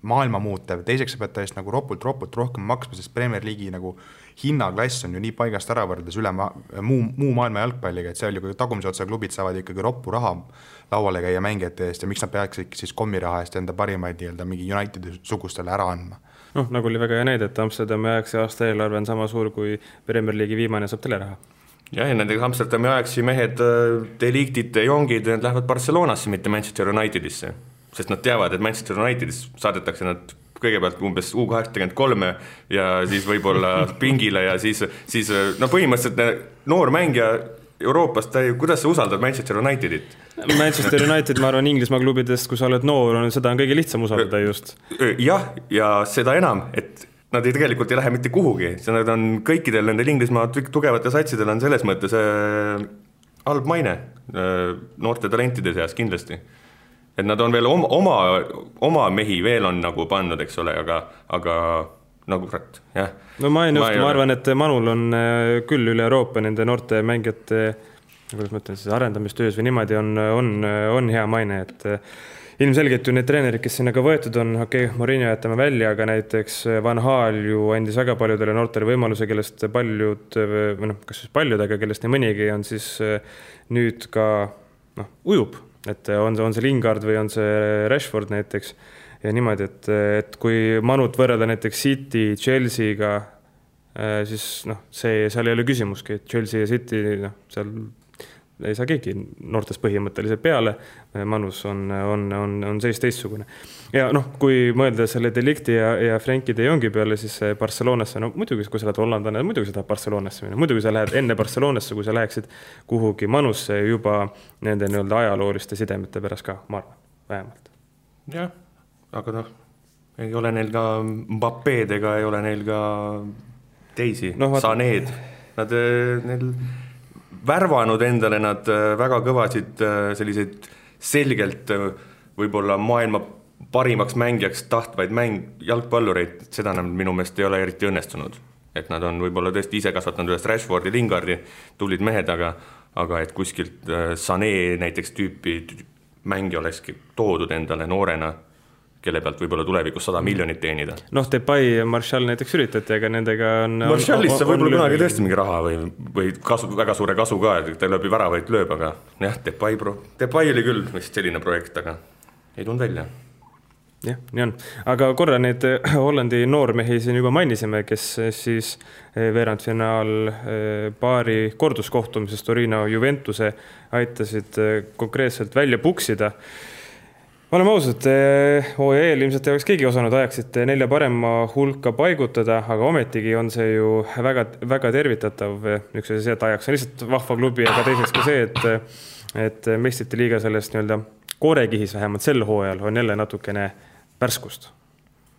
maailma muutev, teiseks sa pead ta eest nagu ropult-ropult rohkem maksma, sest Premier League'i nagu hinnaklass on ju nii paigast ära võrreldes üle maa, muu, muu maailma jalgpalliga, et seal ju tagumise otsa klubid saavad ikkagi roppu raha lauale käia mängijate eest ja miks nad peaksid siis kommiraha eest enda parimaid nii-öelda mingi Unitedi sugustele ära andma noh, nagu oli väga hea näide, et Amsterdami aegse aasta eelarve on sama suur kui Premier League'i viimane saab teleraha. Jah, ja nendega Amsterdami aegsi mehed, äh, Delictid, De Jongid, need lähevad Barcelonasse, mitte Manchester Unitedisse sest nad teavad, et Manchester Unitedis saadetakse nad kõigepealt umbes U kaheksakümmend kolme ja siis võib-olla pingile ja siis, siis no põhimõtteliselt noor mängija Euroopast, kuidas sa usaldad Manchester Unitedit? Manchester United, ma arvan, Inglismaa klubidest, kui sa oled noor, on seda on kõige lihtsam usaldada just. jah, ja seda enam, et nad ei, tegelikult ei lähe mitte kuhugi, nad on kõikidel nendel Inglismaa tugevatel satsidel on selles mõttes äh, halb maine äh, noorte talentide seas kindlasti. Et nad on veel oma, oma, oma mehi veel on nagu pannud, eks ole, aga, aga nagu kurat, jah. no ma ei nõustu, ma arvan, et Manul on äh, küll üle Euroopa nende noorte mängijate, kuidas ma ütlen siis, arendamistöös või niimoodi on, on, on hea maine, et ilmselgelt ju need treenerid, kes sinna ka võetud on, okei okay,, Morinho jätame välja, aga näiteks Van Hal ju andis väga paljudele noortele võimaluse, kellest paljud või noh, kas siis paljud, aga kellest nii mõnigi on siis nüüd ka noh, ujub, et on see, on see Lingard või on see Rashford näiteks ja niimoodi, et, et kui Manut võrrelda näiteks City, Chelsea'ga, siis noh, see, seal ei ole küsimuski, et Chelsea ja City, noh, seal ei saa keegi noortest põhimõtteliselt peale. Manus on, on, on, on seis teistsugune. ja noh, kui mõelda selle Delicti ja, ja Frenkie de Jongi peale, siis Barcelonasse, no muidugi, kui sa oled hollandlane, muidugi sa tahad Barcelonasse minna, muidugi sa lähed enne Barcelonasse, kui sa läheksid kuhugi Manusse juba nende nii-öelda ajalooliste sidemete pärast ka, ma arvan, vähemalt. jah, aga noh, ei ole neil ka Mbapped ega ei ole neil ka teisi no,, Saned, nad, neil värvanud endale nad äh, väga kõvasid äh, selliseid selgelt äh, võib-olla maailma parimaks mängijaks tahtvaid mäng, jalgpallureid, seda nad minu meelest ei ole eriti õnnestunud. et nad on võib-olla tõesti ise kasvatanud üles Rashfordi, Lingardi, tublid mehed, aga aga et kuskilt Sané näiteks tüüpi mängija olekski toodud endale noorena kelle pealt võib-olla tulevikus sada miljonit teenida. noh, Depay ja Marshall näiteks üritati, aga nendega on. Marshallist saab võib-olla kunagi tõesti mingi raha või, või kasu, väga suure kasu ka, et ta läbi väravaid lööb, aga jah, Depay pro-, Depay oli küll vist selline projekt, aga ei tulnud välja jah, nii on, aga korra neid äh, Hollandi noormehi siin juba mainisime, kes äh, siis äh, veerandfinaal paari korduskohtumises Torino Juventuse aitasid konkreetselt välja puksida oleme ausad, hooaja eel ilmselt ei oleks keegi osanud ajaksite nelja parema hulka paigutada, aga ometigi on see ju väga, väga tervitatav. üks asi see, et Ajax on lihtsalt vahva klubi, aga teiseks ka see, et, et meistrite liiga sellest nii-öelda koorekihis vähemalt sel hooajal on jälle natukene värskust.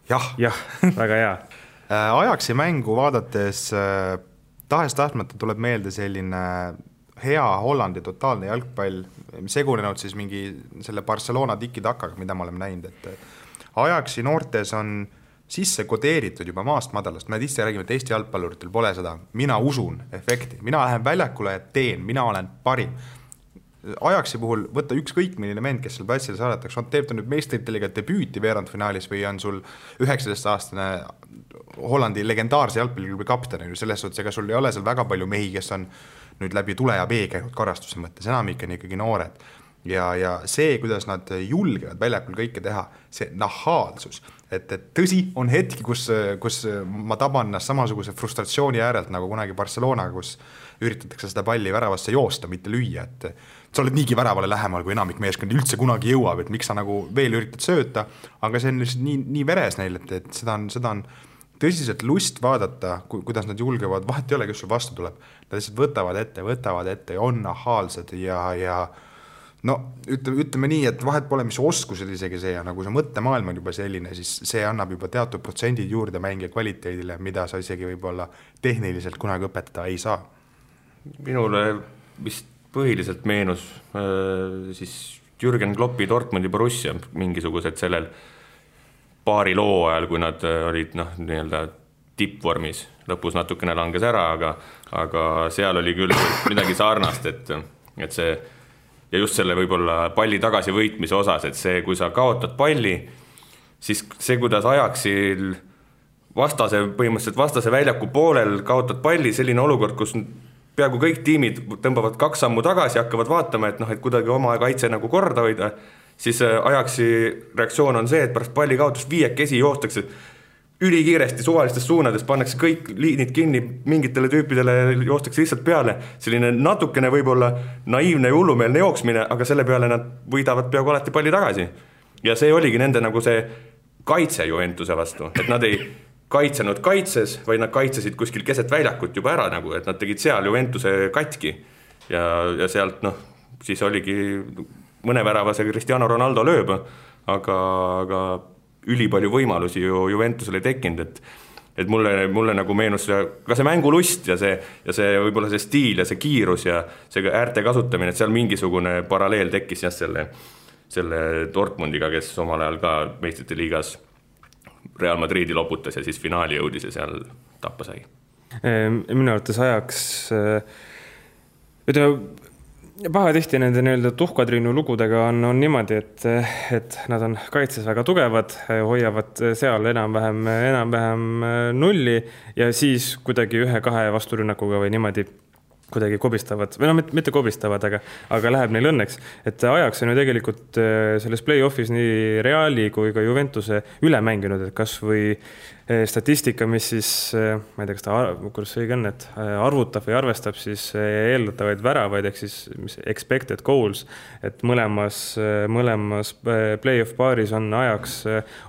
jah. jah, väga hea Ajaxi mängu vaadates tahes-tahtmata tuleb meelde selline hea Hollandi totaalne jalgpall, segunenud siis mingi selle Barcelona tiki-takaga, mida me oleme näinud, et Ajaxi noortes on sisse kodeeritud juba maast madalast, me tihti räägime, et Eesti jalgpalluritel pole seda, mina usun efekti, mina lähen väljakule ja teen, mina olen parim. Ajaxi puhul võtta ükskõik milline vend, kes seal platsil saadetakse, on, teeb ta nüüd meistrite liiga debüüti veerandfinaalis või on sul üheksateistaastane Hollandi legendaarse jalgpalliklubi kapten, on ju, selles suhtes, ega sul ei ole seal väga palju mehi, kes on nüüd läbi tule ja vee käinud karastuse mõttes, enamik on ikkagi noored. ja, ja see, kuidas nad julgevad väljakul kõike teha, see nahaalsus, et, et tõsi, on hetki, kus, kus ma taban ennast samasuguse frustratsiooni äärelt nagu kunagi Barcelonaga, kus üritatakse seda palli väravasse joosta, mitte lüüa, et sa oled niigi väravale lähemal, kui enamik meeskondi üldse kunagi jõuab, et miks sa nagu veel üritad sööta, aga see on lihtsalt nii, nii veres neil, et, et seda on, seda on tõsiselt lust vaadata, kuidas nad julgevad, vahet ei ole, kes sul vastu tuleb. Nad lihtsalt võtavad ette, võtavad ette ja on nahaalsed ja, ja no ütleme, ütleme nii, et vahet pole, mis oskused isegi see on, nagu see mõttemaailm on juba selline, siis see annab juba teatud protsendid juurde mängija kvaliteedile, mida sa isegi võib-olla tehniliselt kunagi õpetada ei saa. minule vist põhiliselt meenus äh, siis Jürgen Kloppi Dortmundi Borussia mingisugused sellel paari loo ajal, kui nad äh, olid noh, nii-öelda tippvormis, lõpus natukene langes ära, aga, aga seal oli küll midagi sarnast, et, et see ja just selle võib-olla palli tagasivõitmise osas, et see, kui sa kaotad palli, siis see, kuidas Ajaxil vastase, põhimõtteliselt vastase väljaku poolel kaotad palli, selline olukord, kus peaaegu kõik tiimid tõmbavad kaks sammu tagasi, hakkavad vaatama, et noh, et kuidagi oma kaitse nagu korda hoida siis äh, Ajaxi reaktsioon on see, et pärast palli kaotust viiekesi joostakse ülikiiresti suvalistes suunades, pannakse kõik liinid kinni, mingitele tüüpidele joostakse lihtsalt peale. selline natukene võib-olla naiivne ja hullumeelne jooksmine, aga selle peale nad võidavad peaaegu alati palli tagasi. ja see oligi nende nagu see kaitse Juventuse vastu, et nad ei kaitsenud kaitses, vaid nad kaitsesid kuskil keset väljakut juba ära nagu, et nad tegid seal Juventuse katki. ja, ja sealt noh, siis oligi mõne värava see Cristiano Ronaldo lööb, aga, aga ülipalju võimalusi ju Juventusel ei tekkinud, et et mulle, mulle nagu meenus ka see mängulust ja see, ja see võib-olla see stiil ja see kiirus ja see äärte kasutamine, et seal mingisugune paralleel tekkis jah, selle, selle Dortmundiga, kes omal ajal ka meistrite liigas Real Madridi loputas ja siis finaali jõudis ja seal tappa sai. Ehm, minu arvates ajaks ütleme pahatihti nende nii-öelda tuhkatriinu lugudega on, on niimoodi, et, et nad on kaitses väga tugevad, hoiavad seal enam-vähem, enam-vähem nulli ja siis kuidagi ühe-kahe vasturünnakuga või niimoodi kuidagi kobistavad või noh, mitte kobistavad, aga, aga läheb neil õnneks. et Ajax on ju tegelikult äh, selles play-off'is nii Reali kui ka Juventuse üle mänginud, et kasvõi äh, statistika, mis siis, äh, ma ei tea, kas ta, kuidas see õige on, et arvutab või arvestab siis eeldatavaid väravaid ehk siis mis expected goals, et mõlemas, mõlemas play-off paaris on Ajax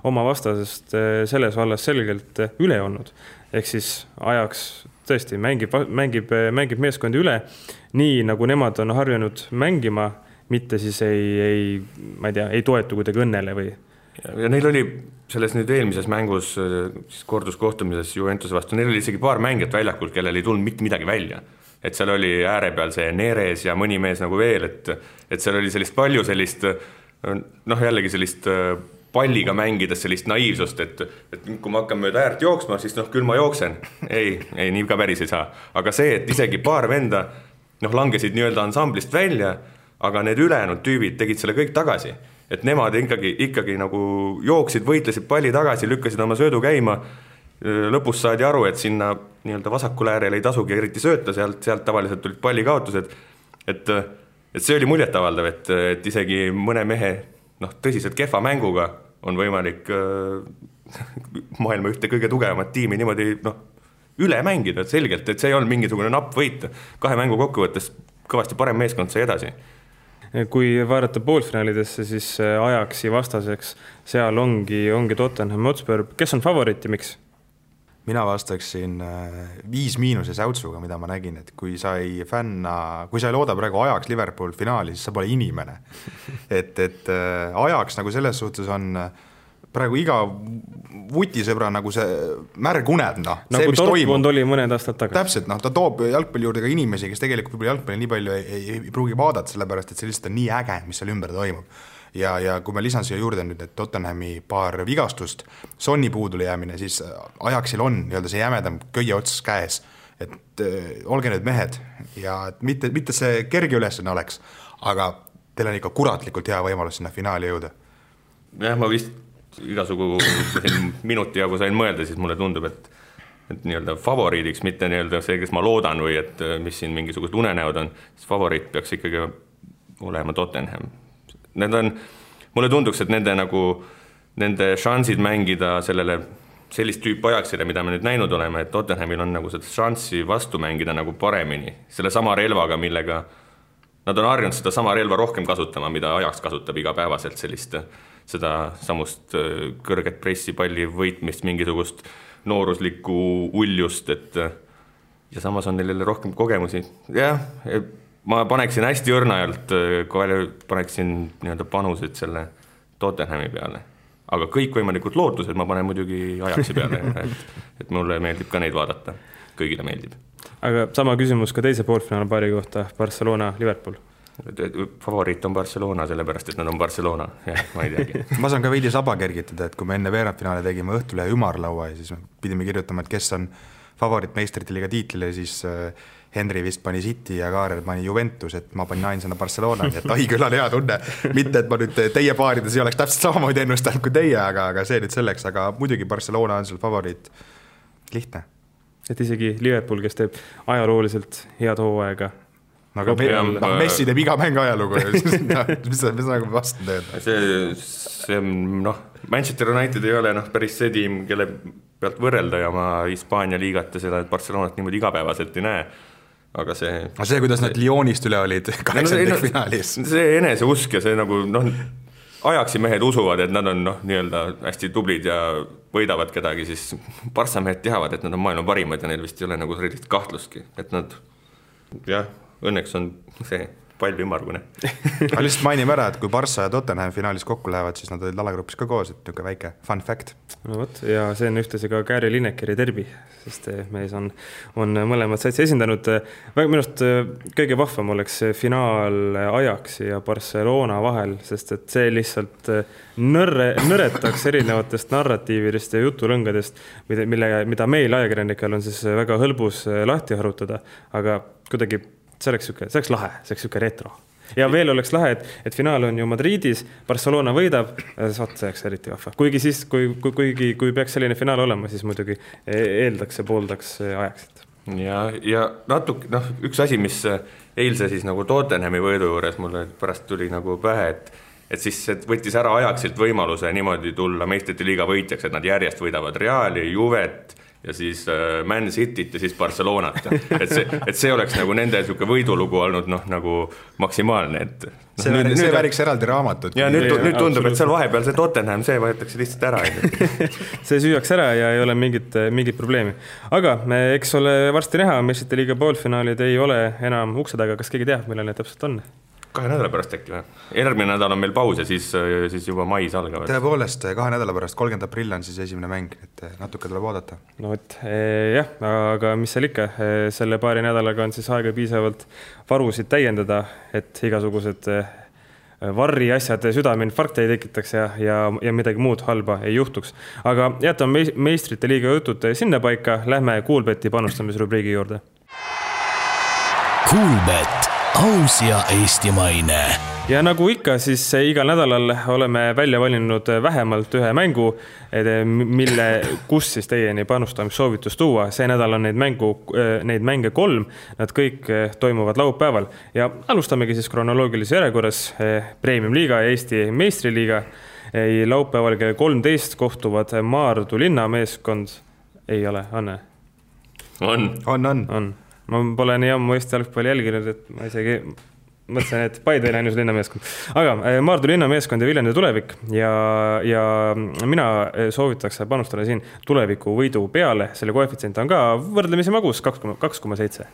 oma vastasest selles vallas selgelt üle olnud. ehk siis Ajax tõesti mängib, mängib, mängib meeskondi üle nii, nagu nemad on harjunud mängima, mitte siis ei, ei, ma ei tea, ei toetu kuidagi õnnele või. ja neil oli selles nüüd eelmises mängus, siis korduskohtumises Juventuse vastu, neil oli isegi paar mängijat väljakul, kellel ei tulnud mitte midagi välja. et seal oli ääre peal see Neres ja mõni mees nagu veel, et, et seal oli sellist palju sellist noh, jällegi sellist palliga mängides sellist naiivsust, et, et kui ma hakkan mööda äärt jooksma, siis noh, küll ma jooksen. ei, ei nii ka päris ei saa, aga see, et isegi paar venda noh, langesid nii-öelda ansamblist välja, aga need ülejäänud tüübid tegid selle kõik tagasi. et nemad ikkagi, ikkagi nagu jooksid, võitlesid palli tagasi, lükkasid oma söödu käima. lõpus saadi aru, et sinna nii-öelda vasakule äärele ei tasugi eriti sööta, sealt, sealt tavaliselt tulid pallikaotused. et, et see oli muljetavaldav, et, et isegi mõne mehe noh, tõsiselt kehva mänguga on võimalik äh, maailma ühte kõige tugevamat tiimi niimoodi noh, üle mängida selgelt, et see ei olnud mingisugune napp võit. kahe mängu kokkuvõttes kõvasti parem meeskond sai edasi kui vaadata poolfinaalidesse, siis äh, Ajaxi vastaseks seal ongi, ongi Tottenham Hotspur, kes on favoriit ja miks? Mina vastaksin äh, viis miinuse säutsuga, mida ma nägin, et kui sa ei fänna, kui sa ei looda praegu ajaks Liverpool finaali, siis sa pole inimene. et, et äh, ajaks nagu selles suhtes on äh, praegu iga vutisõbra nagu see märg uneb, noh. nagu Dortmund oli mõned aastad tagasi. täpselt, noh, ta toob jalgpalli juurde ka inimesi, kes tegelikult võib-olla jalgpalli nii palju ei, ei, ei pruugi vaadata, sellepärast et see lihtsalt on nii äge, mis seal ümber toimub ja, ja kui ma lisan siia juurde nüüd, et Tottenhami paar vigastust, Sonni puudulejäämine, siis Ajaksil on nii-öelda see jämedam köie ots käes. et äh, olge nüüd mehed ja mitte, mitte see kerge ülesanne oleks, aga teil on ikka kuratlikult hea võimalus sinna finaali jõuda. jah, ma vist igasugu minuti jagu sain mõelda, siis mulle tundub, et et nii-öelda favoriidiks, mitte nii-öelda see, kes ma loodan või et mis siin mingisugused unenäod on, siis favoriit peaks ikkagi olema Tottenham. Need on, mulle tunduks, et nende nagu, nende šansid mängida sellele sellist tüüpi ajaksile, mida me nüüd näinud oleme, et Tottenhamil on nagu seda šanssi vastu mängida nagu paremini, sellesama relvaga, millega nad on harjunud sedasama relva rohkem kasutama, mida Ajaks kasutab igapäevaselt, sellist sedasamust äh, kõrget pressipalli võitmist, mingisugust nooruslikku uljust, et ja samas on neil jälle rohkem kogemusi, jah, ma paneksin hästi õrnalt, äh, paneksin nii-öelda panused selle Tottenhami peale. aga kõikvõimalikud lootused ma panen muidugi Ajaxi peale, et, et mulle meeldib ka neid vaadata, kõigile meeldib. aga sama küsimus ka teise poolfinaalpaari kohta, Barcelona-Liverpool favoriit on Barcelona, sellepärast et nad on Barcelona, ma ei teagi ma saan ka veidi saba kergitada, et kui me enne veerandfinaali tegime Õhtulehe ümarlaua ja siis me pidime kirjutama, et kes on favoriit meistrite liiga tiitlile, siis äh, Henry vist pani City ja Kaarel pani Juventus, et ma panin ainsana Barcelona, nii et ai, küll on hea tunne. mitte, et ma nüüd teie paarides ei oleks täpselt samamoodi ennustanud kui teie, aga, aga see nüüd selleks, aga muidugi Barcelona on seal favoriit. lihtne. et isegi Liverpool, kes teeb ajalooliselt head hooaega. Aga me, noh, Messi teeb iga mäng ajalugu ju, noh, mis mis nagu vastu teed? see, see noh, Manchester United ei ole noh, päris see tiim, kelle pealt võrrelda ja ma Hispaania liigat ja seda Barcelonat niimoodi igapäevaselt ei näe aga see. aga see, kuidas nad Lyonist üle olid kaheksandikfinaalis no,. see eneseusk ja see nagu noh, ajaksi mehed usuvad, et nad on noh, nii-öelda hästi tublid ja võidavad kedagi, siis Barca mehed teavad, et nad on maailma parimad ja neil vist ei ole nagu sellist kahtlustki, et nad jah, õnneks on see pall ümmargune aga lihtsalt mainime ära, et kui Barca ja Tottenham finaalis kokku lähevad, siis nad olid alagrupis ka koos, et niisugune väike fun fact. no vot, ja see on ühtlasi ka Gary Linekeri derbi, sest mees on, on mõlemad satsi esindanud. väga minu arust eh, kõige vahvam oleks finaal Ajaxi ja Barcelona vahel, sest et see lihtsalt eh, nõrre, nõretaks erinevatest narratiividest ja jutulõngadest, mida, mille, mida meil ajakirjanikel on siis väga hõlbus lahti harutada, aga kuidagi see oleks sihuke, see oleks lahe, see oleks sihuke retro ja veel oleks lahe, et, et finaal on ju Madridis, Barcelona võidab, vot see oleks eriti vahva, kuigi siis, kui, kui, kuigi, kui peaks selline finaal olema, siis muidugi eeldaks ja pooldaks ajaksit. ja, ja natuke noh, üks asi, mis eilse siis nagu Tottenhami võidu juures mulle pärast tuli nagu pähe, et et siis et võttis ära ajaksilt võimaluse niimoodi tulla meistrite liiga võitjaks, et nad järjest võidavad Reali, Juvet ja siis äh, Man Cityt ja siis Barcelonat. et see, et see oleks nagu nende niisugune võidulugu olnud noh, nagu maksimaalne, et no,. see, nüüd, see vääriks eraldi raamatut. ja nüüd, nüüd tundub, et seal vahepeal see Tottenham, see võetakse lihtsalt ära see süüakse ära ja ei ole mingit, mingit probleemi. aga eks ole varsti näha, meistrite liiga poolfinaalid ei ole enam ukse taga, kas keegi teab, millal need täpselt on? Kahe nädala pärast äkki või? järgmine nädal on meil paus ja siis, siis juba mais algavad. tõepoolest, kahe nädala pärast, kolmkümmend aprill on siis esimene mäng, et eh, natuke tuleb oodata. no vot eh, jah, aga mis seal ikka, eh, selle paari nädalaga on siis aega piisavalt varusid täiendada, et igasugused varriasjad südameinfarkte ei tekitaks ja, ja, ja midagi muud halba ei juhtuks. aga jätame meistrite liiga jutud sinnapaika, lähme Kuulbeti panustamisrubriigi juurde. Kuulbett aus ja eestimaine. ja nagu ikka, siis igal nädalal oleme välja valinud vähemalt ühe mängu, mille, kus siis teieni panustamissoovitus tuua. see nädal on neid mängu, neid mänge kolm, nad kõik toimuvad laupäeval ja alustamegi siis kronoloogilises järjekorras. Premium-liiga ja Eesti meistriliiga. laupäeval kell kolmteist kohtuvad Maardu linnameeskond. ei ole, Anne? on, on, on, on ma pole nii ammu Eesti jalgpalli jälginud, et ma isegi mõtlesin, et Paide oli ainus linnameeskond. aga eh, Maardu linnameeskond ja Viljandi tulevik ja, ja mina eh, soovitaks panustada siin tuleviku võidu peale, selle koefitsient on ka võrdlemisi magus, kaks koma, kaks koma seitse.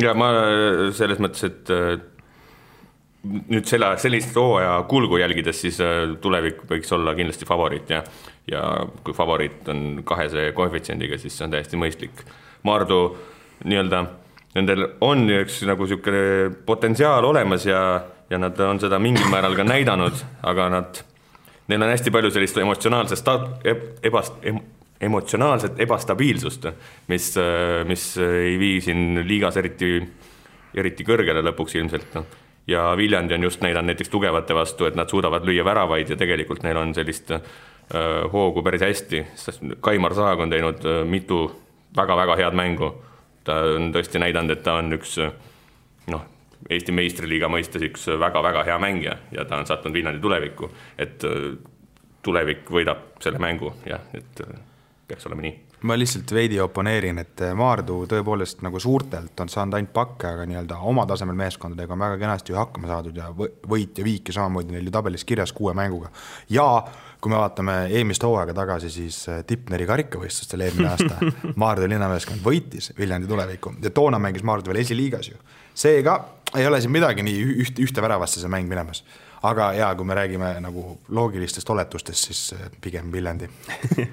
ja ma eh, selles mõttes, et nüüd selle, sellist hooaja kulgu jälgides, siis tulevik võiks olla kindlasti favoriit ja, ja kui favoriit on kahese koefitsiendiga, siis see on täiesti mõistlik. Maardu nii-öelda nendel on üks nagu niisugune potentsiaal olemas ja, ja nad on seda mingil määral ka näidanud, aga nad, neil on hästi palju sellist emotsionaalsest ebast-, emotsionaalset ebastabiilsust, mis, mis ei vii siin liigas eriti, eriti kõrgele lõpuks ilmselt. ja Viljandi on just näidanud näiteks tugevate vastu, et nad suudavad lüüa väravaid ja tegelikult neil on sellist äh, hoogu päris hästi, sest Kaimar Saag on teinud äh, mitu väga-väga head mängu ta on tõesti näidanud, et ta on üks noh, Eesti meistriliiga mõistes üks väga-väga hea mängija ja ta on sattunud Viljandi tulevikku, et äh, tulevik võidab selle mängu, jah, et äh, peaks olema nii. ma lihtsalt veidi oponeerin, et äh, Maardu tõepoolest nagu suurtelt on saanud ainult pakke, aga nii-öelda oma tasemel meeskondadega on väga kenasti ju hakkama saadud ja võit ja viik ja samamoodi neil ju tabelis kirjas kuue mänguga. ja kui me vaatame eelmist hooaega tagasi, siis äh, Tipneri karikavõistlustel eelmine aasta Maardu linnameeskond võitis Viljandi tuleviku ja toona mängis Maardu veel esiliigas ju. seega ei ole siin midagi nii üht, ühte väravasse see mäng minemas aga jaa, kui me räägime nagu loogilistest oletustest, siis äh, pigem Viljandi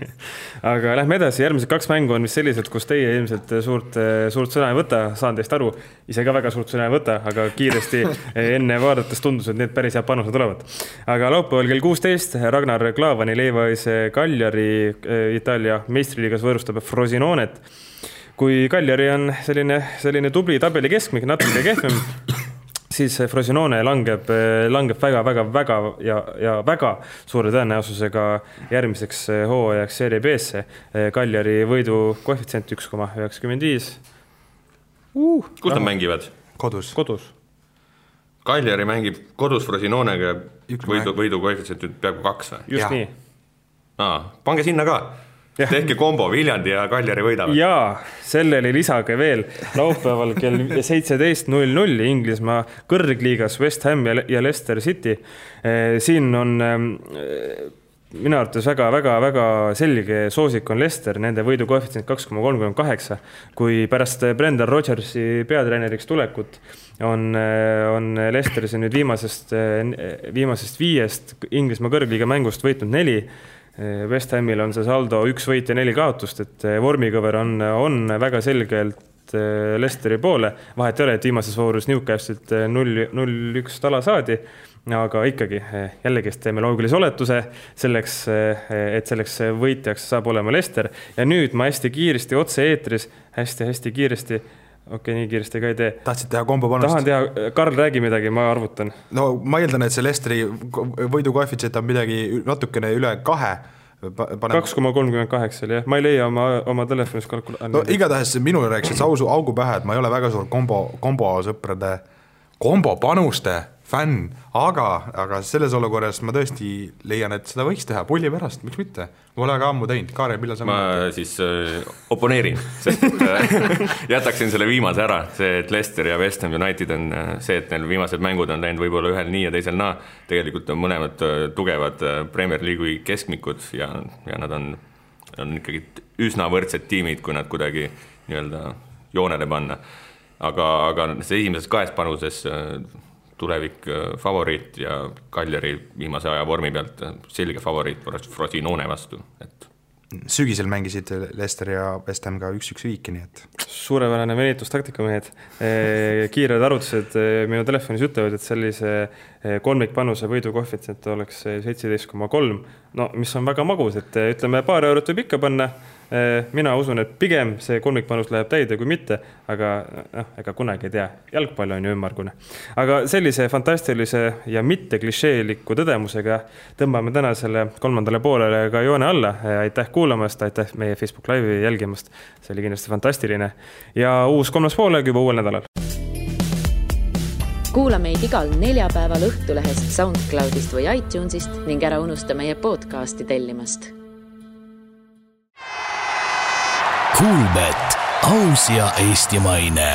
aga lähme edasi, järgmised kaks mängu on vist sellised, kus teie ilmselt suurt, suurt sõna ei võta, saan teist aru, ise ka väga suurt sõna ei võta, aga kiiresti enne vaadates tundus, et need päris head panused tulevad. aga laupäeval kell kuusteist Ragnar Klavani Leevaise Cagliari Itaalia meistriliigas võõrustab Frosinonet kui Cagliari on selline, selline tubli tabeli keskmik, natuke kehvem siis Frosinone langeb, langeb väga-väga-väga ja, ja väga suure tõenäosusega järgmiseks hooajaks Serie B-sse. Kaljari võidu koefitsient üks koma üheksakümmend viis. Uh, kus nad mängivad? kodus. kodus. Kaljari mängib kodus Frosinonega, võidu, võidu koefitsient peaaegu kaks või? just ja. nii. aa, pange sinna ka tehke kombo, Viljandi ja Kaljari võidavad. jaa, sellele lisage veel laupäeval kell seitseteist null null Inglismaa kõrgliigas West Ham ja, Leicester City. Eh, siin on ehm, minu arvates väga-väga-väga selge soosik on Leicester, nende võidu koefitsient kaks koma kolmkümmend kaheksa. kui pärast Brendan Rodgersi peatreeneriks tulekut on, eh, on Leicester siin nüüd viimasest, eh, viimasest viiest Inglismaa kõrgliiga mängust võitnud neli Eh, West Hamil on see saldo üks võit ja neli kaotust, et vormikõver on, on väga selgelt Lesteri poole. vahet ei ole, et viimases voorus Newcastle'ilt null, null üks tala saadi, aga ikkagi jällegist teeme loogilise oletuse selleks, et selleks võitjaks saab olema Lester ja nüüd ma hästi kiiresti otse-eetris hästi,, hästi-hästi kiiresti okei okay,, nii kiiresti ka ei tee. tahtsid teha kombo panust? tahan teha, Karl, räägi midagi, ma arvutan. no ma eeldan, et see Lesteri võidukoefitsient on midagi natukene üle kahe kaks koma kolmkümmend kaheksa oli jah, ma ei leia oma, oma telefonis kalkula-. no igatahes minule rääkis, et see ausu, augu pähe, et ma ei ole väga suur kombo, kombosõprade, kombopanuste fänn, aga, aga selles olukorras ma tõesti leian, et seda võiks teha pulli pärast, miks mitte. Pole väga ammu teinud, Kaarel, millal sa ma mõtled? siis äh, oponeerin, sest äh, jätaksin selle viimase ära, see, et Leicester ja West Ham United on äh, see, et neil viimased mängud on läinud võib-olla ühel nii ja teisel naa, tegelikult on mõlemad äh, tugevad äh, Premier League'i keskmikud ja, ja nad on, on ikkagi üsna võrdsed tiimid, kui nad kuidagi nii-öelda joonele panna. aga, aga see esimeses kahes panuses äh, tulevik äh, favoriit ja Kaljari viimase aja vormi pealt äh, selge favoriit Frosinone vastu, et sügisel mängisid Leicester ja West Ham ka üks-üks viiki, nii et. suurepärane venitustaktika, mehed. kiired arvutused minu telefonis ütlevad, et sellise kolmikpanuse võidukoefitsient oleks seitseteist koma kolm. no mis on väga magus, et ütleme, paar eurot võib ikka panna Äh, mina usun, et pigem see kolmikpanus läheb täide kui mitte, aga noh, ega kunagi ei tea, jalgpall on ju ümmargune. aga sellise fantastilise ja mitte klišeeliku tõdemusega tõmbame tänasele kolmandale poolele ka joone alla. aitäh kuulamast, aitäh meie Facebook Live'i jälgimast, see oli kindlasti fantastiline. Ja uus kolmas poolaeg juba uuel nädalal. Kuula meid igal neljapäeval Õhtulehest, SoundCloudist või iTunesist ning ära unusta meie podcasti tellimast Kuulmet, aus ja eestimaine